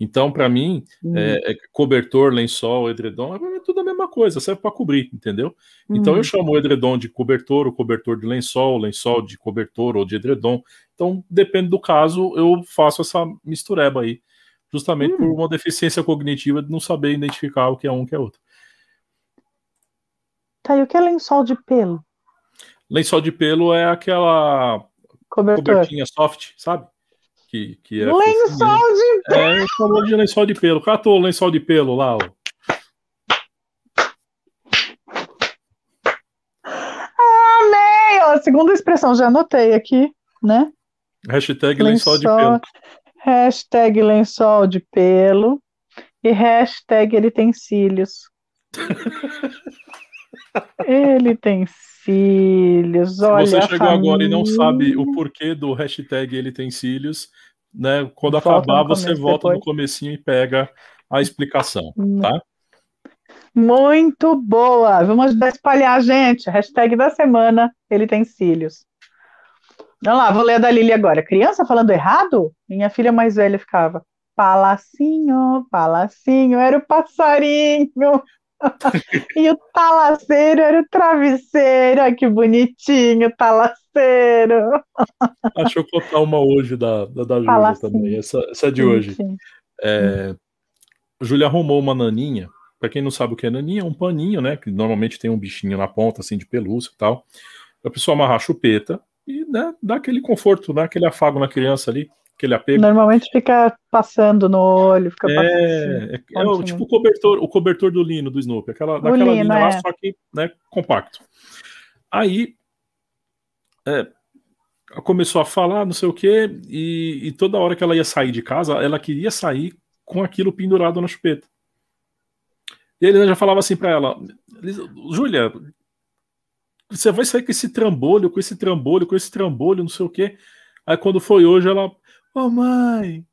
Então, para mim, uhum. é, é, cobertor, lençol, edredom, é tudo a mesma coisa, serve para cobrir, entendeu? Uhum. Então, eu uhum. chamo o edredom de cobertor, o cobertor de lençol, o lençol de cobertor ou de edredom. Então, depende do caso, eu faço essa mistureba aí, justamente uhum. por uma deficiência cognitiva de não saber identificar o que é um o que é outro. Tá, e o que é lençol de pelo? Lençol de pelo é aquela Cobertor. cobertinha soft, sabe? que, que é. Lençol de pelo! É, de lençol de pelo. Catou o lençol de pelo lá, ó. Amei! Ó, segunda expressão, já anotei aqui, né? Hashtag lençol, lençol de pelo. Hashtag lençol de pelo. E hashtag ele tem cílios. ele tem cílios. Olha, Se você chegou agora e não sabe o porquê do hashtag ele tem cílios, né? Quando volta acabar, você volta depois. no comecinho e pega a explicação, hum. tá? Muito boa! Vamos ajudar a espalhar, gente. Hashtag da semana, ele tem cílios. Vamos lá, vou ler a da Lili agora. Criança falando errado? Minha filha mais velha ficava. Palacinho, palacinho, era o passarinho. e o talaceiro era o travesseiro. Ai, que bonitinho, talaceiro. Deixa eu contar uma hoje da, da, da Júlia também. Essa, essa é de hoje. É, Júlia arrumou uma naninha. Para quem não sabe o que é naninha, é um paninho, né? Que normalmente tem um bichinho na ponta, assim, de pelúcia e tal. A pessoa amarrar a chupeta e né, dá aquele conforto, dá aquele afago na criança ali aquele apego. Normalmente fica passando no olho, fica é, passando. É, é o, tipo o cobertor, o cobertor do lino do Snoopy, aquela, daquela lino, linha é. lá, só que né, compacto. Aí é, começou a falar, não sei o quê, e, e, toda hora que ela ia sair de casa, ela queria sair com aquilo pendurado na chupeta. E ele já falava assim para ela: Júlia, você vai sair com esse trambolho, com esse trambolho, com esse trambolho, não sei o quê. Aí quando foi hoje, ela oh, mãe,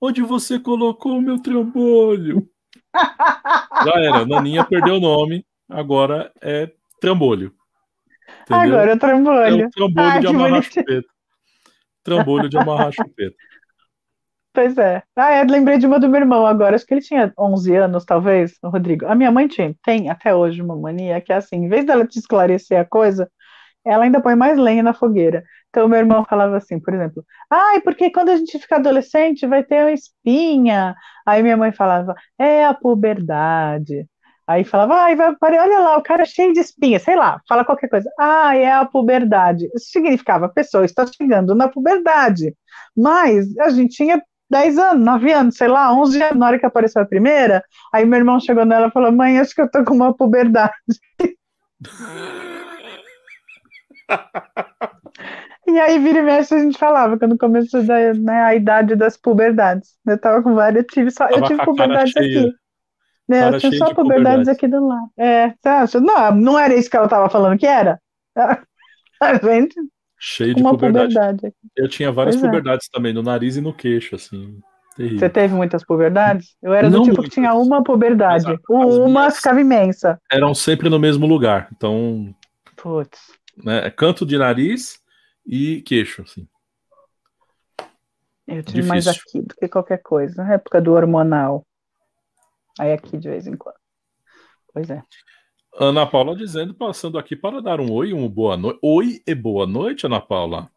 onde você colocou o meu trambolho? Já era. Naninha perdeu o nome, agora é trambolho. Entendeu? Agora é trambolho. É um trambolho Ai, de amarrar chupeta. Trambolho de amarrar chupeta. Pois é. Ah, é, lembrei de uma do meu irmão agora. Acho que ele tinha 11 anos, talvez, o Rodrigo. A minha mãe tinha, tem até hoje uma mania que é assim, em vez dela te esclarecer a coisa, ela ainda põe mais lenha na fogueira. Então, meu irmão falava assim, por exemplo, ai, ah, porque quando a gente ficar adolescente vai ter uma espinha. Aí minha mãe falava, é a puberdade. Aí falava, ai, vai, olha lá, o cara é cheio de espinha, sei lá, fala qualquer coisa. Ah, é a puberdade. Isso significava, a pessoa está chegando na puberdade. Mas a gente tinha 10 anos, 9 anos, sei lá, 11 anos, na hora que apareceu a primeira, aí meu irmão chegou nela e falou, mãe, acho que eu tô com uma puberdade. E aí, vira e mexe, a gente falava, quando começou da, né, a idade das puberdades. Eu tava com várias, eu tive, só, eu tive puberdades aqui. Né, eu tinha só puberdades aqui do lado. É, você acha? Não, não era isso que ela tava falando que era? A gente. Cheio de puberdade. puberdade. Eu tinha várias pois é. puberdades é. também, no nariz e no queixo, assim. Terrível. Você teve muitas puberdades? Eu era do tipo muitas. que tinha uma puberdade. Uma ficava imensa. Eram sempre no mesmo lugar. Então. Putz. Né, canto de nariz e queixo, assim. Eu tive Difícil. mais aqui do que qualquer coisa. Na época do hormonal. Aí aqui de vez em quando. Pois é. Ana Paula dizendo, passando aqui para dar um oi, uma boa noite. Oi e boa noite, Ana Paula.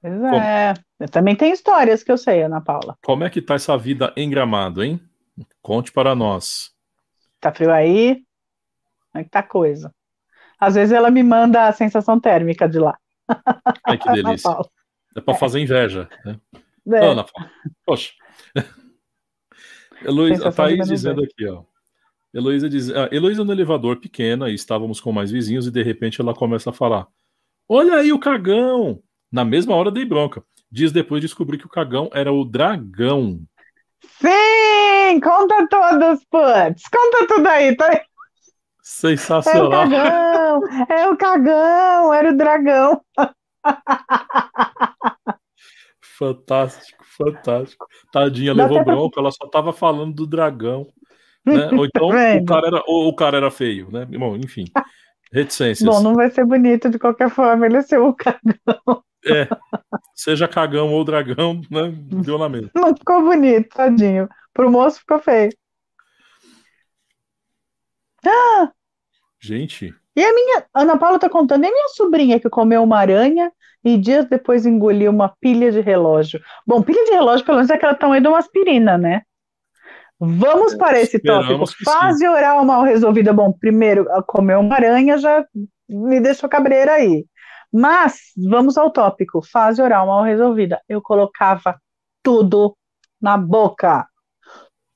Pois é. Eu também tem histórias que eu sei, Ana Paula. Como é que tá essa vida em Gramado, hein? Conte para nós. Tá frio aí? Como é que tá coisa? Às vezes ela me manda a sensação térmica de lá. Ai, que delícia. É para fazer inveja. Né? É. Ana. Poxa. Heloísa, tá aí dizendo aqui, ó. Heloísa diz, ah, Heloísa no elevador pequena, e estávamos com mais vizinhos, e de repente ela começa a falar: Olha aí o cagão! Na mesma hora dei bronca. Dias depois descobri que o cagão era o dragão. Sim! Conta todos, putz! Conta tudo aí, tá Sensacional. É cagão! É o cagão! Era o dragão! Fantástico, fantástico. Tadinha, Dá levou bronca, pra... ela só tava falando do dragão. Né? Ou então o, cara era, ou o cara era feio, né? Bom, enfim. Reticências. Bom, não vai ser bonito de qualquer forma, ele é seu cagão. É, seja cagão ou dragão, né? Deu na mesma. Não ficou bonito, tadinho. Pro moço ficou feio. Ah! Gente. E a minha. Ana Paula tá contando, e a minha sobrinha que comeu uma aranha e dias depois engoliu uma pilha de relógio. Bom, pilha de relógio, pelo menos, é aquela tamanho de uma aspirina, né? Vamos é, para esse tópico. Fase oral mal resolvida. Bom, primeiro, comer uma aranha já me deixou cabreira aí. Mas vamos ao tópico. Fase oral mal resolvida. Eu colocava tudo na boca.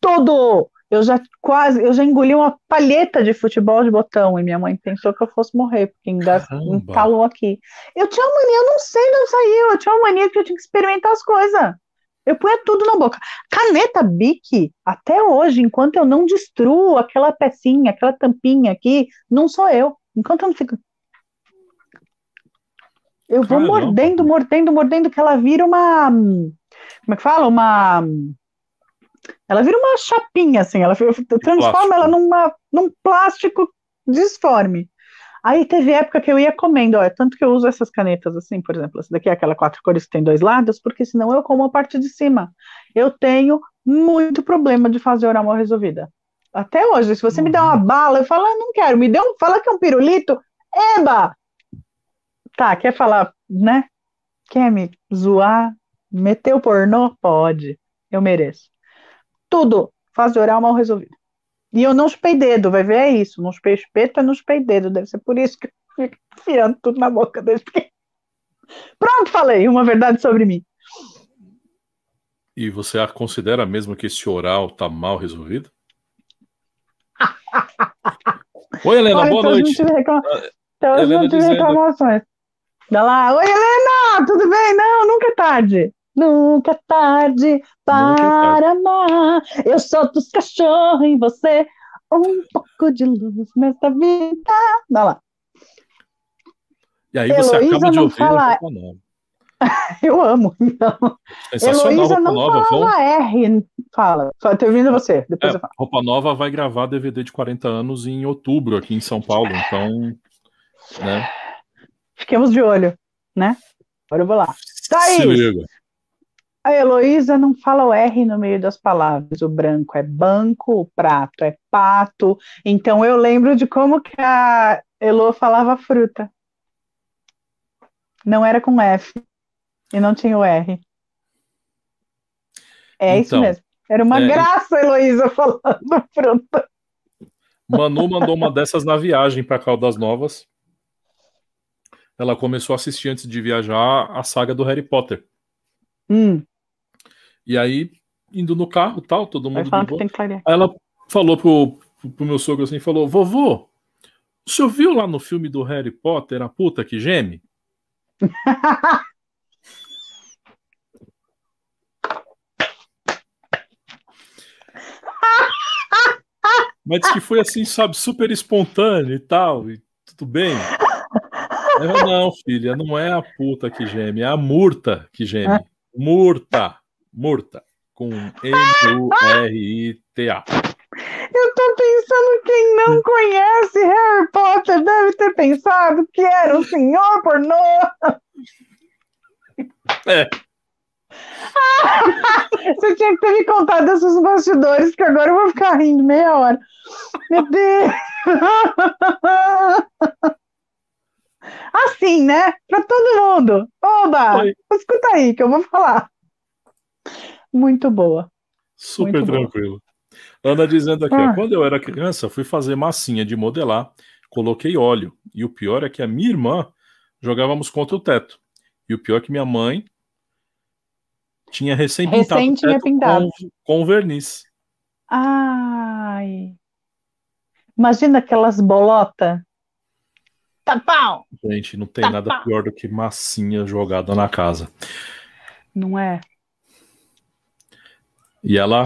Tudo! Eu já quase, eu já engoli uma palheta de futebol de botão e minha mãe pensou que eu fosse morrer, porque entalou aqui. Eu tinha uma mania, eu não sei de onde saiu, eu tinha uma mania que eu tinha que experimentar as coisas. Eu punha tudo na boca. Caneta Bic, até hoje, enquanto eu não destruo aquela pecinha, aquela tampinha aqui, não sou eu. Enquanto eu não fico. Eu vou Caramba. mordendo, mordendo, mordendo, que ela vira uma. Como é que fala? Uma ela vira uma chapinha, assim, ela transforma ela numa, num plástico disforme. Aí teve época que eu ia comendo, ó, é tanto que eu uso essas canetas assim, por exemplo, essa daqui é aquela quatro cores que tem dois lados, porque senão eu como a parte de cima. Eu tenho muito problema de fazer oral mal resolvida. Até hoje, se você uhum. me der uma bala, eu falo, ah, não quero, me dê um, fala que é um pirulito, eba! Tá, quer falar, né? Quer me zoar? Meteu pornô? Pode, eu mereço. Tudo. Fase oral mal resolvida. E eu não chupei dedo, vai ver, é isso. Não chupei espeto, eu não chupei dedo. Deve ser por isso que eu fico enfiando tudo na boca pequeno. Pronto, falei uma verdade sobre mim. E você considera mesmo que esse oral tá mal resolvido? Oi, Helena, Olha, boa então noite. Reclam... Então Helena não tive dizendo... reclamações. Dá lá, oi Helena, tudo bem? Não, nunca é tarde. Nunca é tarde para amar. Eu solto os cachorros em você. Um pouco de luz nessa vida. Dá lá. E aí você Heloísa acaba de ouvir fala... Eu amo. Então. Heloísa não falava R Fala, Fala, termina você, depois É, eu falo. Roupa Nova vai gravar DVD de 40 anos em outubro aqui em São Paulo, então, né? Fiquemos de olho, né? Agora eu vou lá. Thaís! A Heloísa não fala o R no meio das palavras. O branco é banco, o prato é pato. Então eu lembro de como que a Elo falava fruta. Não era com F. E não tinha o R. É isso Então, mesmo. Era uma é, graça a Heloísa falando fruta. Manu mandou uma dessas na viagem para Caldas Novas. Ela começou a assistir antes de viajar a saga do Harry Potter. Hum, E aí, indo no carro, tal, todo mundo. Aí ela falou pro, pro, meu sogro assim, falou, vovô, o senhor viu lá no filme do Harry Potter a puta que geme? Mas disse que foi assim, sabe, super espontâneo e tal, e tudo bem. Eu, não, filha, não é a puta que geme, é a murta que geme. Murta, murta, com M-U-R-I-T-A. Eu tô pensando, quem não conhece Harry Potter deve ter pensado que era um senhor pornô. É. Você tinha que ter me contado desses bastidores, que agora eu vou ficar rindo meia hora. Meu Deus! Assim, né? Pra todo mundo. Oba! Oi. Escuta aí que eu vou falar. Muito boa. Super Muito boa. tranquilo. Ana dizendo aqui, Ah. quando eu era criança, fui fazer massinha de modelar, coloquei óleo. E o pior é que a minha irmã jogávamos contra o teto. E o pior é que minha mãe tinha recém pintado Recém tinha pintado. Com, com verniz. Ai. Imagina aquelas bolotas. Tapão! Gente, não tem Tá, nada tá. pior do que massinha jogada na casa. Não é? E ela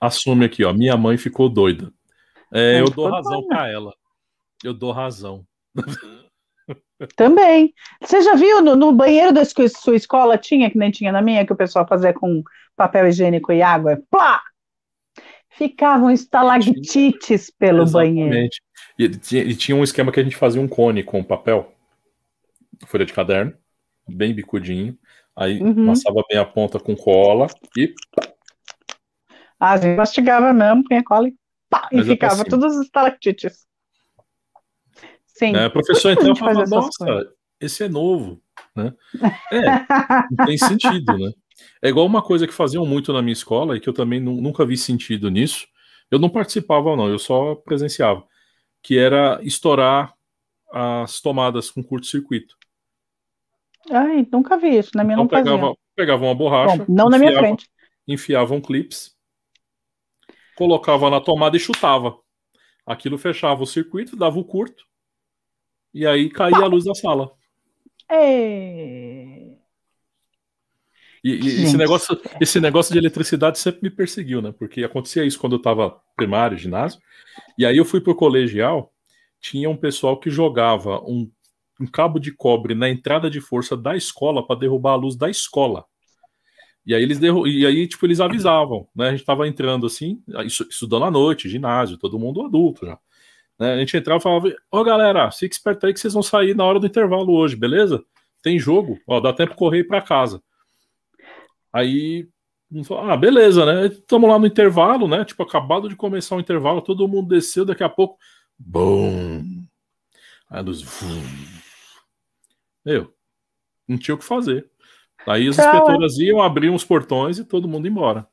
assume aqui, ó, minha mãe ficou doida. É, eu dou razão pra ela. Eu dou razão. Também. Você já viu no, no banheiro da sua escola tinha, que nem tinha na minha, que o pessoal fazia com papel higiênico e água? Plá! Ficavam estalactites pelo banheiro. Exatamente. E, ele tinha- e tinha um esquema que a gente fazia um cone com papel, folha de caderno, bem bicudinho. Aí Uhum. passava bem a ponta com cola e a gente mastigava mesmo, punha cola e, pá, e é ficava todos os estalactites. Sim. que a então essas nossa, coisas?" esse é novo, né? É, não tem sentido, né? É igual uma coisa que faziam muito na minha escola e que eu também nu- nunca vi sentido nisso. Eu não participava, não, eu só presenciava. Que era estourar as tomadas com curto-circuito. Ai, nunca vi isso. Na minha Então não fazia. pegava, pegava uma borracha, Bom, não na minha enfiava- frente. enfiavam clips, colocava na tomada e chutava. Aquilo fechava o circuito, dava o curto, e aí caía a luz da sala. Ei. E, e esse, negócio, esse negócio de eletricidade sempre me perseguiu, né? Porque acontecia isso quando eu estava primário, ginásio, e aí eu fui pro colegial, tinha um pessoal que jogava um, um cabo de cobre na entrada de força da escola para derrubar a luz da escola. E aí eles derru e aí tipo eles avisavam, né? A gente tava entrando assim, estudando à noite, ginásio, todo mundo adulto já. Né? A gente entrava e falava: "Ô galera, fique esperto aí que vocês vão sair na hora do intervalo hoje, beleza? Tem jogo, ó, dá tempo correr para casa". Aí ah, beleza, né? Estamos lá no intervalo, né? Tipo, acabado de começar o intervalo, todo mundo desceu, daqui a pouco, bum! Aí a luz. Meu, não tinha o que fazer. Aí as Tchau, inspetoras iam, abriam os portões e todo mundo ia embora.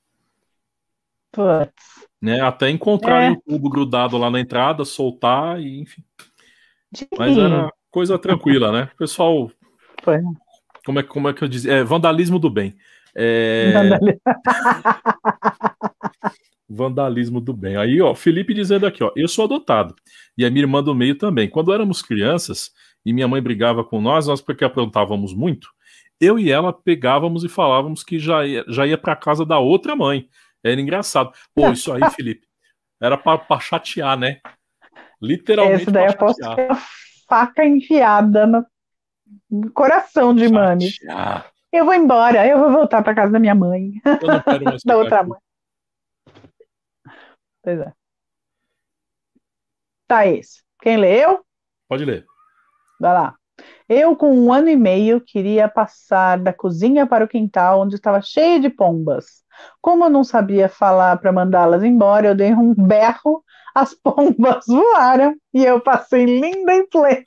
Putz. Né? Até encontrar É. o tubo grudado lá na entrada, soltar e enfim. Sim. Mas era coisa tranquila, né? Pessoal, Foi. como é, como é que eu dizia? É, vandalismo do bem. É, Vandalismo do bem. Aí, ó, Felipe dizendo aqui, ó, eu sou adotado. E a minha irmã do meio também. Quando éramos crianças e minha mãe brigava com nós, nós porque aprontávamos muito, eu e ela pegávamos e falávamos que já ia, já ia para casa da outra mãe. Era engraçado. Pô, isso aí, Felipe, era para chatear, né? Literalmente Esse daí eu posso ter uma faca enfiada no no coração de mami. Chatear. Eu vou embora, eu vou voltar para casa da minha mãe, Eu não quero mais da outra aqui. mãe. Pois é. Thaís, quem leu? Pode ler. Vai lá. Eu, com um ano e meio, queria passar da cozinha para o quintal, onde estava cheio de pombas. Como eu não sabia falar para mandá-las embora, eu dei um berro, as pombas voaram e eu passei linda e plena.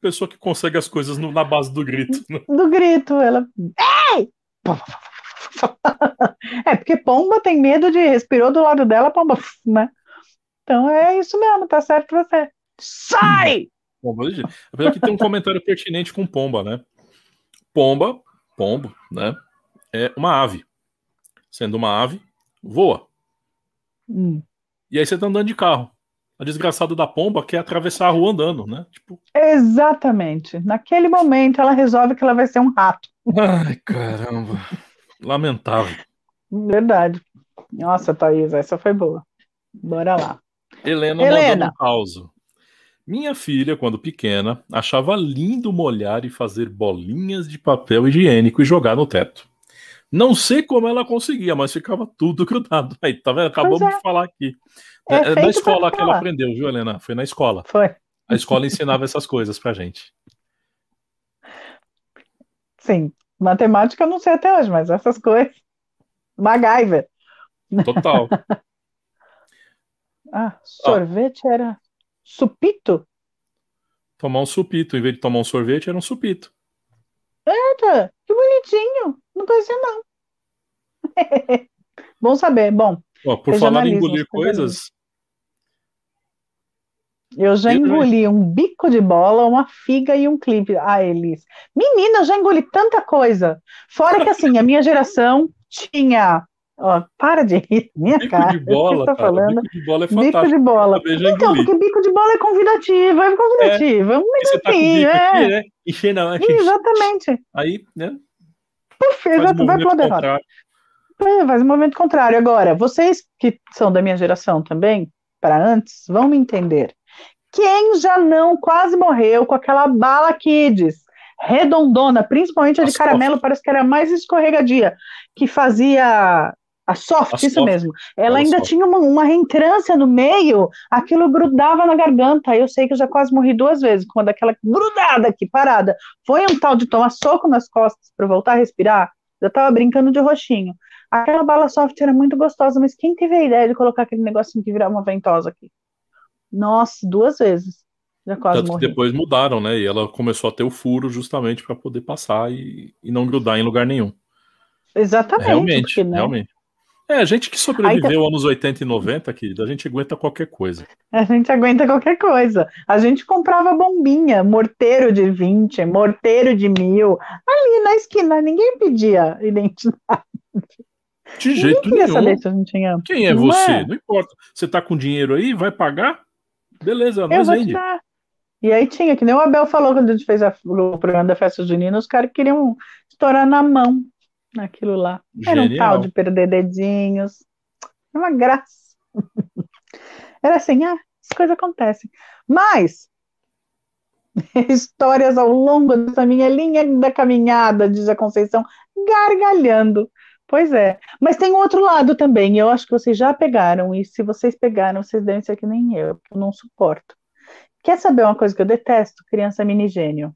Pessoa que consegue as coisas no, na base do grito. Né? Do grito, ela. Ei! É, porque pomba tem medo de respirou do lado dela, pomba, né? Então é isso mesmo, tá certo você. Sai! Pomba, apesar que tem um comentário pertinente com pomba, né? Pomba, pombo, né? É uma ave. Sendo uma ave, voa. Hum. E aí você tá andando de carro. A desgraçada da pomba quer atravessar a rua andando, né? Tipo... Exatamente. Naquele momento ela resolve que ela vai ser um rato. Ai, caramba. Lamentável. Verdade. Nossa, Thaís, essa foi boa. Bora lá. Helena, Helena. mandando um caos. Minha filha, quando pequena, achava lindo molhar e fazer bolinhas de papel higiênico e jogar no teto. Não sei como ela conseguia, mas ficava tudo grudado. Aí, tá vendo? Acabamos é. de falar aqui. É, é na escola que ela aprendeu, viu, Helena? Foi na escola. Foi. A escola ensinava essas coisas pra gente. Sim. Matemática eu não sei até hoje, mas essas coisas. MacGyver. Total. ah, sorvete ah. era supito? Tomar um supito. Em vez de tomar um sorvete, era um supito. Eita, que bonitinho. Não conhecia, não. Bom saber. Bom. Ó, por falar em engolir coisas, eu já engoli um bico de bola, uma figa e um clipe. Ah, Elis. Menina, eu já engoli tanta coisa. Fora que, assim, a minha geração tinha. Ó, para de rir, minha bico cara. De bola, cara. Falando. Bico de bola é fantástico. Bico de bola. Então, porque bico de bola é convidativo, é convidativo. É, é um você tá é. aqui, né? Encher não, é Exatamente. Aí, né? Puf, exato, vai pro lado errado. Faz um movimento contrário. Agora, vocês que são da minha geração também, para antes, vão me entender. Quem já não quase morreu com aquela bala Kids redondona, principalmente a de caramelo, parece que era mais escorregadia, que fazia a soft, a isso soft. mesmo. Ela ainda soft. tinha uma, uma reentrância no meio, aquilo grudava na garganta. Eu sei que eu já quase morri duas vezes com uma daquela grudada aqui, parada. Foi um tal de tomar soco nas costas para voltar a respirar. Eu tava brincando de roxinho. Aquela bala soft era muito gostosa, mas quem teve a ideia de colocar aquele negocinho que virar uma ventosa aqui? Nossa, duas vezes. Já quase Tanto morri. que depois mudaram, né? E ela começou a ter o furo justamente para poder passar e, e não grudar em lugar nenhum. Exatamente. Realmente, porque, né? realmente. É, a gente que sobreviveu tá... anos 80 e 90, querida, a gente aguenta qualquer coisa. A gente aguenta qualquer coisa. A gente comprava bombinha, morteiro de 20, morteiro de mil. Ali na esquina, ninguém pedia identidade. De jeito nenhum. Saber se a gente tinha... Quem é não você? É? Não importa. Você tá com dinheiro aí, vai pagar? Beleza, nós vende. E aí tinha, que nem o Abel falou quando a gente fez a, o programa da festa junina, os caras queriam estourar na mão naquilo lá. Era um tal de perder dedinhos. É uma graça. Era assim, ah, as coisas acontecem. Mas histórias ao longo dessa minha linha da caminhada, diz a Conceição, gargalhando. Pois é. Mas tem um outro lado também, eu acho que vocês já pegaram, e se vocês pegaram, vocês devem ser que nem eu, que eu não suporto. Quer saber uma coisa que eu detesto? Criança minigênio.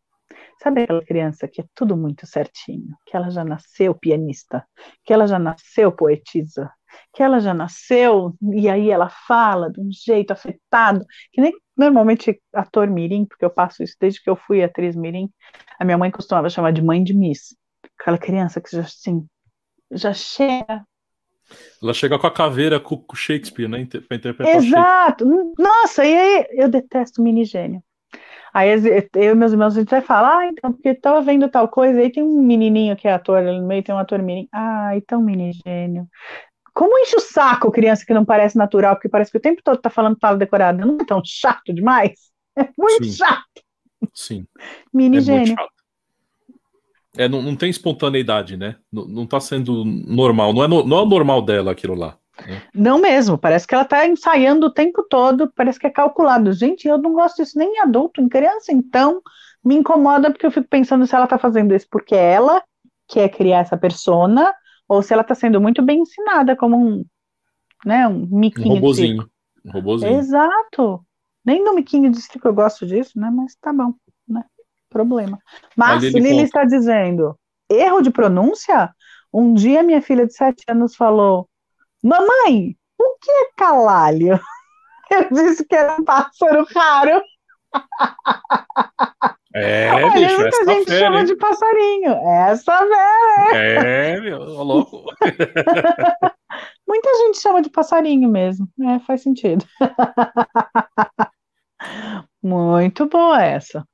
Sabe aquela criança que é tudo muito certinho, que ela já nasceu pianista, que ela já nasceu poetisa, que ela já nasceu e aí ela fala de um jeito afetado, que nem normalmente ator mirim, porque eu passo isso desde que eu fui atriz mirim, a minha mãe costumava chamar de mãe de Miss, aquela criança que já assim, já chega ela chega com a caveira com o Shakespeare, né? Pra interpretar Exato! Nossa, e aí eu detesto minigênio. Aí eu e meus irmãos, a gente vai falar, ah, então, porque tava vendo tal coisa, aí tem um menininho que é ator, ali no meio tem um ator menino. Ah, então minigênio. Como enche o saco criança que não parece natural, porque parece que o tempo todo tá falando fala decorada. Não é tão chato demais? É muito Sim. chato. Sim. Minigênio. É é, não, não tem espontaneidade, né? Não, não tá sendo normal. Não é, no, não é normal dela aquilo lá. Não mesmo, parece que ela tá ensaiando o tempo todo, parece que é calculado. Gente, eu não gosto disso nem em adulto, em criança, então me incomoda porque eu fico pensando se ela tá fazendo isso porque ela quer criar essa persona ou se ela está sendo muito bem ensinada como um, né, um miquinho um robozinho. Um robozinho. Exato. Nem no miquinho de circo eu gosto disso, né? Mas tá bom, né? Problema. Mas Lili conta. está dizendo, erro de pronúncia? Um dia minha filha de sete anos falou, mamãe, o que é calalho? Eu disse que era um pássaro raro. É, Olha, bicho, muita essa gente fera, chama hein? de passarinho. Essa velha. É, meu, louco. muita gente chama de passarinho mesmo. É, faz sentido. Muito boa essa.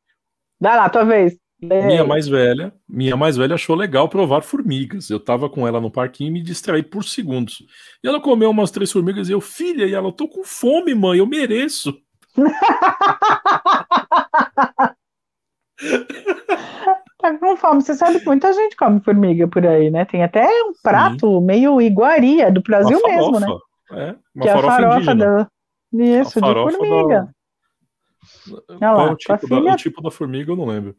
Vai lá, tua vez. Minha mais velha, minha mais velha achou legal provar formigas. Eu tava com ela no parquinho e me distraí por segundos. E ela comeu umas três formigas e eu, filha, e ela, tô com fome, mãe, eu mereço. tá com fome. Você sabe que muita gente come formiga por aí, né? Tem até um prato Sim. meio iguaria do Brasil mesmo, né? É, uma que é a farofa da... Isso, de formiga. Da... Lá, o, tipo da, o tipo da formiga eu não lembro.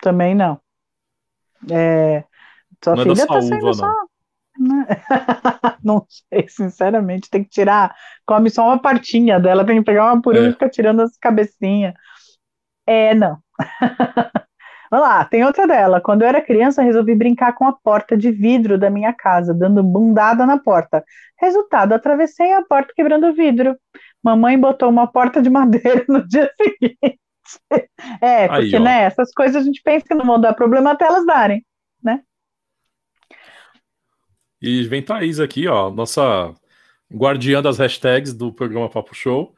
Também não. É... Sua não filha é tá sendo só. não sei, sinceramente, tem que tirar, come só uma partinha dela, tem que pegar uma por uma É. e ficar tirando as cabecinhas. É, não. Vamos lá, tem outra dela. Quando eu era criança, resolvi brincar com a porta de vidro da minha casa, dando bundada na porta. Resultado, atravessei a porta quebrando o vidro. Mamãe botou uma porta de madeira no dia seguinte. É, Aí, porque, ó. né, essas coisas a gente pensa que não vão dar problema até elas darem. E vem Thaís aqui, ó, nossa guardiã das hashtags do programa Papo Show.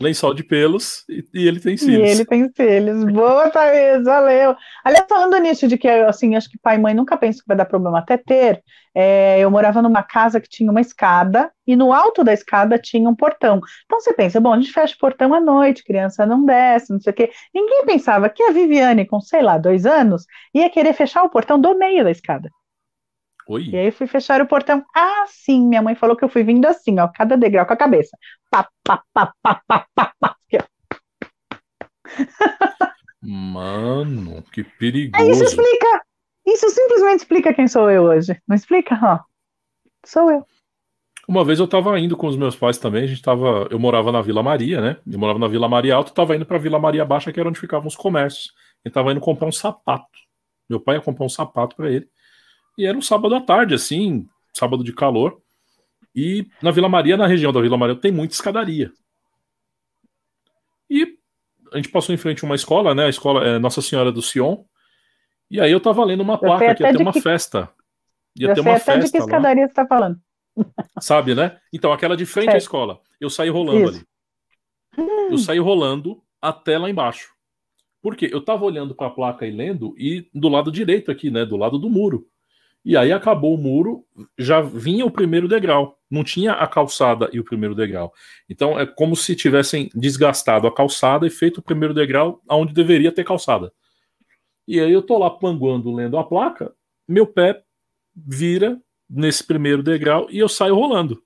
Lençol de pelos e, e ele tem E cílios. ele tem cílios. Boa, Thaís, valeu. Aliás, falando nisso, de que, assim, acho que pai e mãe nunca pensam que vai dar problema até ter, é, eu morava numa casa que tinha uma escada e no alto da escada tinha um portão. Então você pensa, bom, a gente fecha o portão à noite, criança não desce, não sei o quê. Ninguém pensava que a Viviane, com, sei lá, dois anos, ia querer fechar o portão do meio da escada. Oi? E aí eu fui fechar o portão. Ah, sim, minha mãe falou que eu fui vindo assim, ó, cada degrau com a cabeça. Pá, pá, pá, pá, pá, pá, pá. Aqui, ó. Mano, que É, isso perigoso. explica. Isso simplesmente explica quem sou eu hoje. Não explica? Ó, sou eu. Uma vez eu tava indo com os meus pais também, a gente tava, eu morava na Vila Maria, né? Eu morava na Vila Maria Alta, tava indo pra Vila Maria Baixa, que era onde ficavam os comércios. Ele tava indo comprar um sapato. Meu pai ia comprar um sapato pra ele. E era um sábado à tarde, assim, sábado de calor. E na Vila Maria, na região da Vila Maria, tem muita escadaria. E a gente passou em frente a uma escola, né? A escola é Nossa Senhora do Sion. E aí eu tava lendo uma placa que ia ter uma que- festa. Ia Já ter sei uma até de que festa lá. escadaria você está falando. Sabe, né? Então, aquela de frente à Certo. escola. Eu saí rolando Isso. ali. Eu saí rolando até lá embaixo. Por quê? Eu tava olhando para a placa e lendo, e do lado direito aqui, né? Do lado do muro. E aí acabou o muro, já vinha o primeiro degrau. Não tinha a calçada e o primeiro degrau. Então é como se tivessem desgastado a calçada e feito o primeiro degrau aonde deveria ter calçada. E aí eu tô lá panguando, lendo a placa, meu pé vira nesse primeiro degrau e eu saio rolando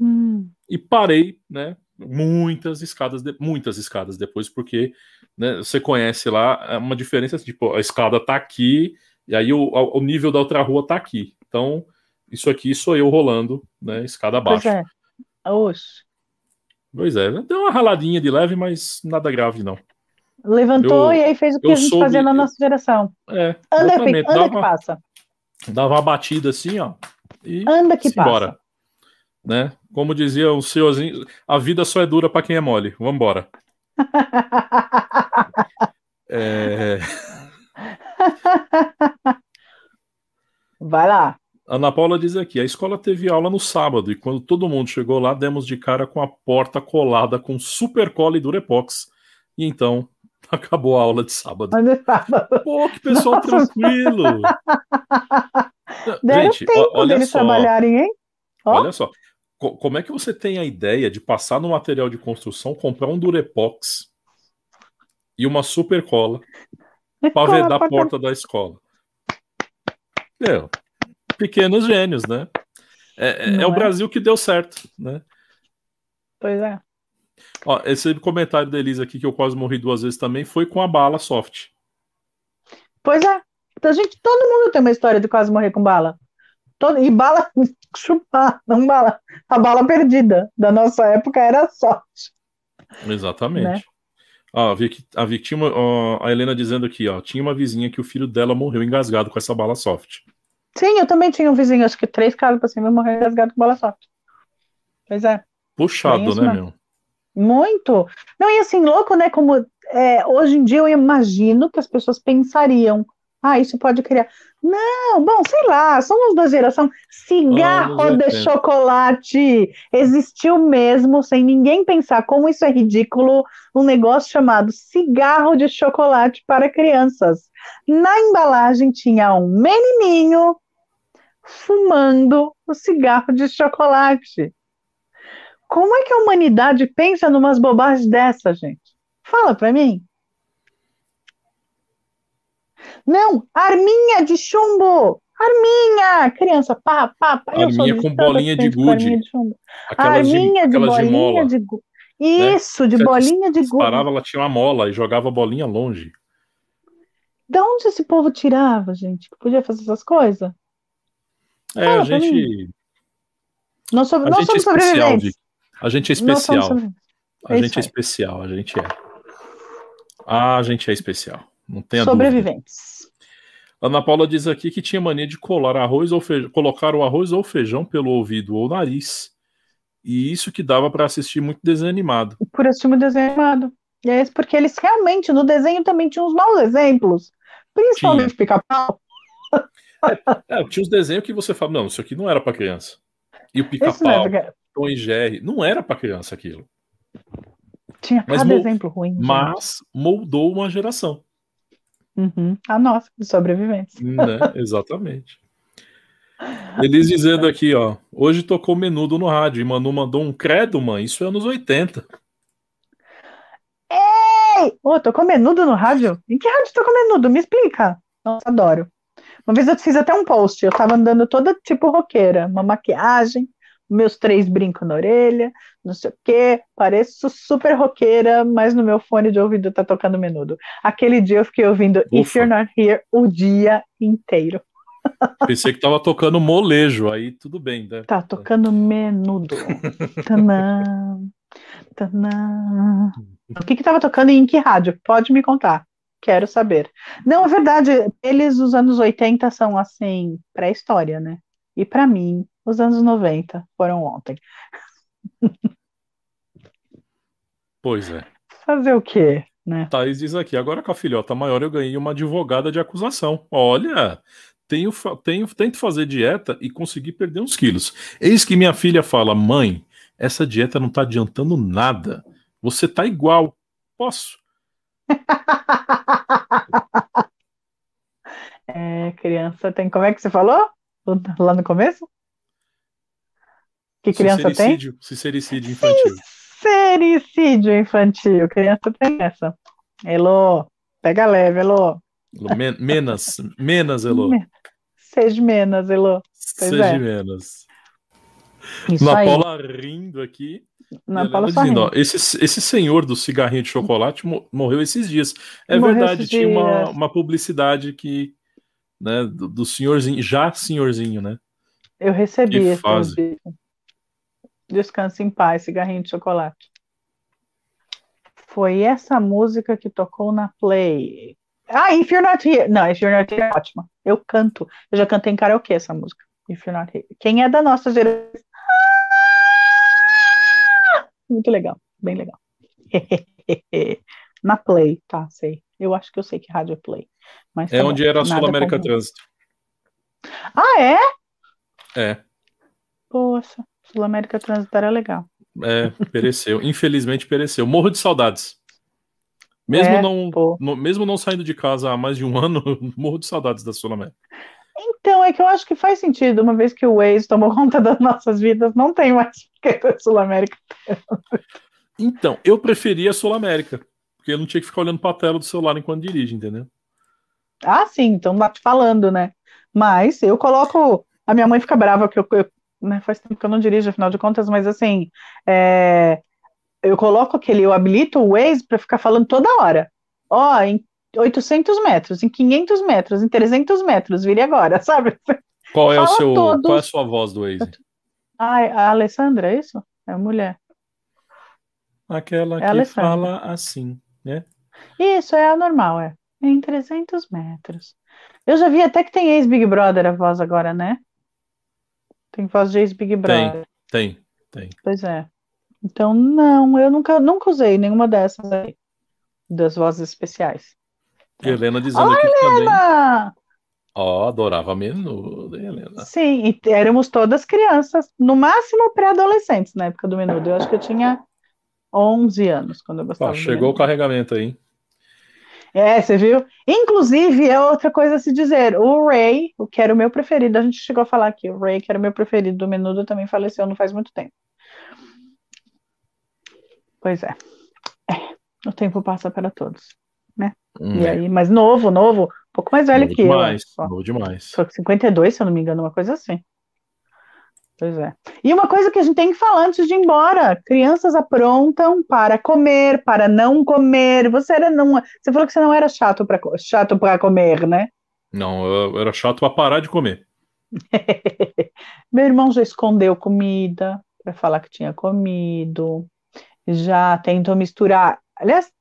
Hum, e parei, né? Muitas escadas, de- muitas escadas depois, porque né, você conhece lá é uma diferença, tipo, a escada tá aqui e aí o, o nível da outra rua tá aqui. Então, isso aqui sou eu rolando, né? Escada pois abaixo. é. Oxe. Pois é, deu uma raladinha de leve, mas nada grave, não. Levantou Eu- e aí fez o que a gente soube- fazia na nossa geração. É, Anda, que, anda Dava, que passa. dava uma batida assim, ó. E Anda que embora. passa. Né? Como dizia o senhorzinho, a vida só é dura pra quem é mole. Vambora. É, Vai lá. Ana Paula diz aqui: a escola teve aula no sábado e quando todo mundo chegou lá, demos de cara com a porta colada com super cola e durepox. E então acabou a aula de sábado. Estava? Pô, que pessoal Nossa. tranquilo. Deram Gente, tempo olha deles só, trabalharem, hein? Ó. olha só. Co- Como é que você tem a ideia de passar no material de construção, comprar um durepox e uma super cola para Cola a vedar a porta- da escola? Meu, pequenos gênios, né? É, é- é o é? Brasil que deu certo, né? Pois é. Ó, esse comentário da Elisa aqui, que eu quase morri duas vezes também, foi com a bala soft. Pois é. Então, gente, todo mundo tem uma história de quase morrer com bala. todo, e bala chupar, não bala. A bala perdida da nossa época era sorte. Exatamente. Né? Ah, a Vic, a, uma, ó, a Helena dizendo aqui, ó, tinha uma vizinha que o filho dela morreu engasgado com essa bala soft. Sim, eu também tinha um vizinho, acho que três casas pra cima morreu engasgado com bala soft. Pois é. Puxado, né, meu? Muito. Não, e assim, louco, né? Como é, hoje em dia eu imagino que as pessoas pensariam, ah, isso pode criar. Não, bom, sei lá, somos da geração. Cigarro de chocolate existiu mesmo, sem ninguém pensar como isso é ridículo, um negócio chamado cigarro de chocolate para crianças. Na embalagem tinha um menininho fumando o cigarro de chocolate. Como é que a humanidade pensa numas bobagens dessa, gente? Fala para mim. Não, arminha de chumbo! Arminha! Criança, pá, pá, pá. Arminha com bolinha de gude. Arminha de, chumbo. arminha de, de bolinha de gude. Né? Isso, né? de Você bolinha de gude. Parava, ela tinha uma mola e jogava a bolinha longe. De onde esse povo tirava, gente? Que podia fazer essas coisas? É, Fala a gente. Não, so... não somos é sobreviventes. A gente é especial. A gente é especial, a gente é. A gente é especial. Não tem Sobreviventes. Dúvida. Ana Paula diz aqui que tinha mania de colar arroz ou feijão, colocar o arroz ou feijão pelo ouvido ou nariz. E isso que dava para assistir muito desenho animado. Por assistir muito desenho animado. E é porque eles realmente, no desenho também tinham uns maus exemplos. Principalmente pica-pau. É, é, tinha uns desenhos que você fala, não, isso aqui não era para criança. E o pica-pau, Tom e Jerry, não era para criança aquilo. Tinha mas cada exemplo ruim. Mas moldou uma geração. Uhum. A nossa, de sobrevivência. Né? Exatamente. Eles dizendo aqui, ó. Hoje tocou menudo no rádio e Manu mandou um credo, mãe. Isso é anos 80. Ei! Ô, oh, tocou menudo no rádio? Em que rádio tocou menudo? Me explica. Nossa, adoro. Uma vez eu fiz até um post. Eu tava andando toda tipo roqueira. Uma maquiagem, meus três brincos na orelha, não sei o quê, pareço super roqueira, mas no meu fone de ouvido tá tocando menudo. Aquele dia eu fiquei ouvindo Ufa. If You're Not Here o dia inteiro. Pensei que tava tocando molejo, aí tudo bem, né? Tá tocando menudo. Tanã, tanã. O que que tava tocando e em que rádio? Pode me contar. Quero saber. Não, é verdade, eles, os anos 80, são assim, pré-história, né? E para mim, os anos 90 foram ontem. Pois é. Fazer o quê, né? Thaís diz aqui, agora com a filhota maior eu ganhei uma advogada de acusação. Olha, tenho, tenho, tento fazer dieta e consegui perder uns quilos. Eis que minha filha fala, mãe, essa dieta não tá adiantando nada. Você tá igual. Posso? é, criança tem. Como é que você falou? Lá no começo? Que criança tem? Sincericídio infantil. Sincericídio infantil. Criança tem essa. Elô, pega leve, Elô. Men menos, menos, Elô. Seja menos, Elô. Seja é. menos. Isso Na aí. Paula rindo aqui. Na Paula dizendo, ó, esse, esse senhor do cigarrinho de chocolate morreu esses dias. É morreu verdade, tinha dias. Uma, uma publicidade que, né, do, do senhorzinho, já senhorzinho, né? Eu recebi esse. Descanse em paz, cigarrinho de chocolate. Foi essa música que tocou na Play. Ah, If You're Not Here. Não, If You're Not Here é ótima. Eu canto. Eu já cantei em karaokê essa música. If You're Not Here. Quem é da nossa geração? Muito legal. Bem legal. na Play, tá, sei. Eu acho que eu sei que rádio é Play. Mas é tá onde bom. era a Sul América Trânsito. Ah, é? É. Poxa. Sul América Transitária é legal. É, pereceu. Infelizmente pereceu. Morro de saudades. Mesmo, é, não, no, mesmo não saindo de casa há mais de um ano, morro de saudades da Sul América. Então, é que eu acho que faz sentido, uma vez que o Waze tomou conta das nossas vidas, não tem mais que a Sul América. Então, eu preferia a Sul América, porque eu não tinha que ficar olhando para a tela do celular enquanto dirige, entendeu? Ah, sim, então tá te falando, né? Mas eu coloco. A minha mãe fica brava que eu, eu né, faz tempo que eu não dirijo, afinal de contas, mas assim, é, eu coloco aquele, eu habilito o Waze para ficar falando toda hora. Ó, oh, em 800 metros, em 500 metros, em 300 metros, vire agora, sabe? Qual é o seu, todos. qual é a sua voz do Waze? Ai, a Alessandra, é isso? É a mulher. Aquela É que Alessandra. fala assim, né? Isso, é a normal, é. Em 300 metros. Eu já vi até que tem ex-Big Brother a voz agora, né? Tem voz de ex-Big Brother. Tem, tem. Pois é. Então, não, eu nunca, nunca usei nenhuma dessas aí, das vozes especiais. E Helena dizendo aqui também. Ah, Ó, adorava menudo, hein, Helena? sim, e éramos todas crianças, no máximo pré-adolescentes na época do Menudo. Eu acho que eu tinha 11 anos quando eu gostava do chegou o carregamento aí. É, você viu? Inclusive, é outra coisa a se dizer. O Ray, o que era o meu preferido, a gente chegou a falar aqui, o Ray, que era o meu preferido do Menudo, também faleceu não faz muito tempo. Pois é. É, o tempo passa para todos. Hum, E aí, mas novo, novo, um pouco mais velho novo que eu, demais, só. novo demais. Só que 52, se eu não me engano, uma coisa assim. Pois é. E uma coisa que a gente tem que falar antes de ir embora: crianças aprontam para comer, para não comer. Você era não, você falou que você não era chato para chato para comer, né? Não, eu era chato pra parar de comer. Meu irmão já escondeu comida para falar que tinha comido. Já tentou misturar, aliás,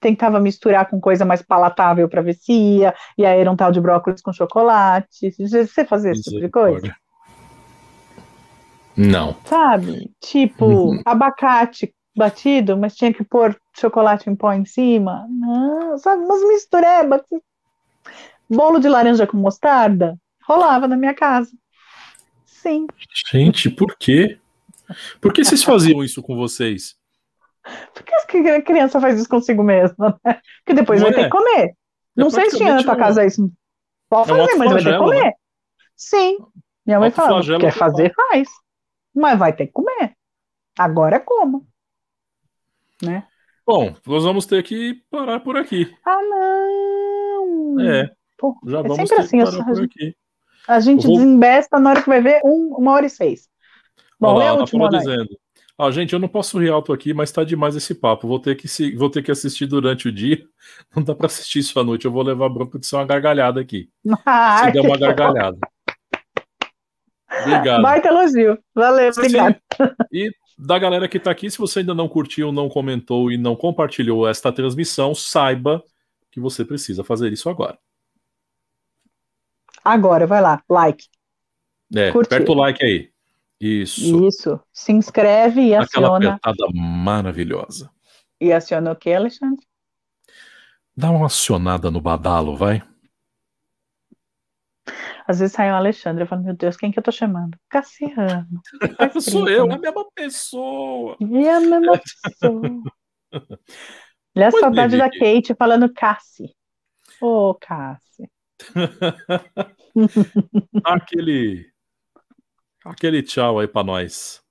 tentava misturar com coisa mais palatável para ver se ia, e aí era um tal de brócolis com chocolate. Você fazia esse tipo de coisa? Não. Sabe? Tipo, Uhum. abacate batido, mas tinha que pôr chocolate em pó em cima. Não, sabe? Umas misturebas. Bolo de laranja com mostarda rolava na minha casa. Sim. Gente, por quê? Por que vocês faziam isso com vocês? Por que a criança faz isso consigo mesma, né? Porque depois Não vai ter é? que comer. Não sei se tinha na tua praticamente casa isso. Pode É um fazer, mas vai ter que né? comer. Sim. Minha mãe Autoflagelo quer fazer, faz. Mas vai ter que comer. Agora coma. Né? Bom, nós vamos ter que parar por aqui. Ah, não! É, Pô, já é vamos sempre ter assim, que eu parar só- por aqui. a gente Eu vou- desembesta na hora que vai ver um- uma hora e seis. Bom, Olha é lá, o a último Paula ano aí. dizendo. Ah, gente, eu não posso rir alto aqui, mas tá demais esse papo. Vou ter que, se... vou ter que assistir durante o dia. Não dá pra assistir isso à noite. Eu vou levar bronca de ser uma gargalhada aqui. Ai, Se der uma gargalhada. Obrigado. Baita elogio. Valeu, obrigado. E da galera que tá aqui, se você ainda não curtiu, não comentou e não compartilhou esta transmissão, saiba que você precisa fazer isso agora. Agora, vai lá, like. É, Curtiu. aperta o like aí. Isso. Isso. Se inscreve e Aquela aciona. apertada maravilhosa. E aciona o que, Alexandre? Dá uma acionada no badalo, vai. Às vezes sai um Alexandre, eu falo, meu Deus, quem que eu tô chamando? Cassiano. Faz Sou eu, né? a mesma pessoa. E a mesma pessoa. Olha a saudade da. Kate falando Cassi. Ô, Cassi. Aquele. Aquele tchau aí pra nós.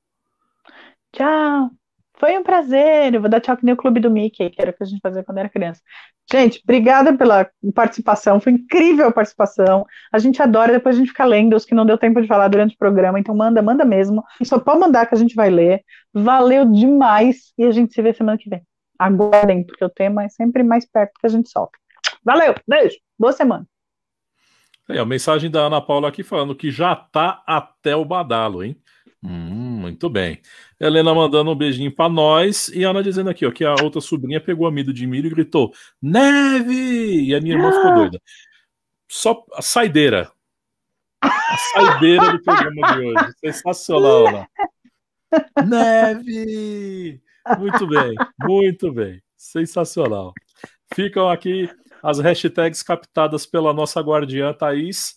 Tchau. Foi um prazer. Eu vou dar tchau que nem o Clube do Mickey, que era o que a gente fazia quando era criança. Gente, obrigada pela participação. Foi incrível a participação. A gente adora, depois a gente fica lendo os que não deu tempo de falar durante o programa. Então manda, manda mesmo. Só pode mandar que a gente vai ler. Valeu demais. E a gente se vê semana que vem. Aguardem, porque o tema é sempre mais perto que a gente solta. Valeu, beijo. Boa semana. É, a mensagem da Ana Paula aqui falando que já tá até o badalo, hein? Hum, muito bem. Helena mandando um beijinho pra nós e a Ana dizendo aqui, ó, que a outra sobrinha pegou amido de milho e gritou: Neve! E a minha irmã ficou doida. Só a saideira. A saideira do programa de hoje. Sensacional, Ana. Neve! Muito bem, muito bem. Sensacional. Ficam aqui as hashtags captadas pela nossa guardiã Thaís.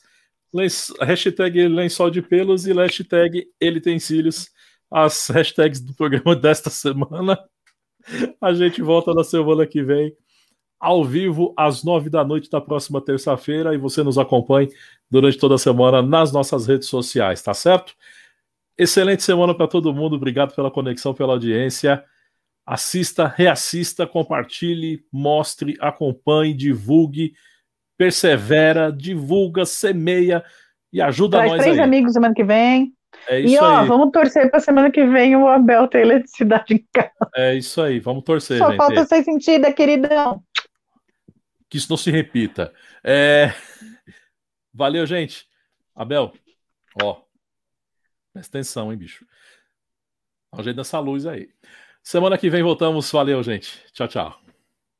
Lenç- Hashtag lençol de pelos e hashtag ele tem cílios. As hashtags do programa desta semana. A gente volta na semana que vem, ao vivo, às nove da noite da próxima terça-feira. E você nos acompanhe durante toda a semana nas nossas redes sociais, tá certo? Excelente semana para todo mundo. Obrigado pela conexão, pela audiência. Assista, reassista, compartilhe, mostre, acompanhe, divulgue, persevera, divulga, semeia e ajuda Traz nós três aí. amigos semana que vem. É E isso ó, aí. vamos torcer pra semana que vem o Abel ter eletricidade em casa. É isso aí. Vamos torcer, Só gente. falta ser sentida, queridão. Que isso não se repita. É... Valeu, gente. Abel, Ó. Presta atenção, hein, bicho. Dá um jeito dessa luz aí. Semana que vem voltamos. Valeu, gente. Tchau, tchau.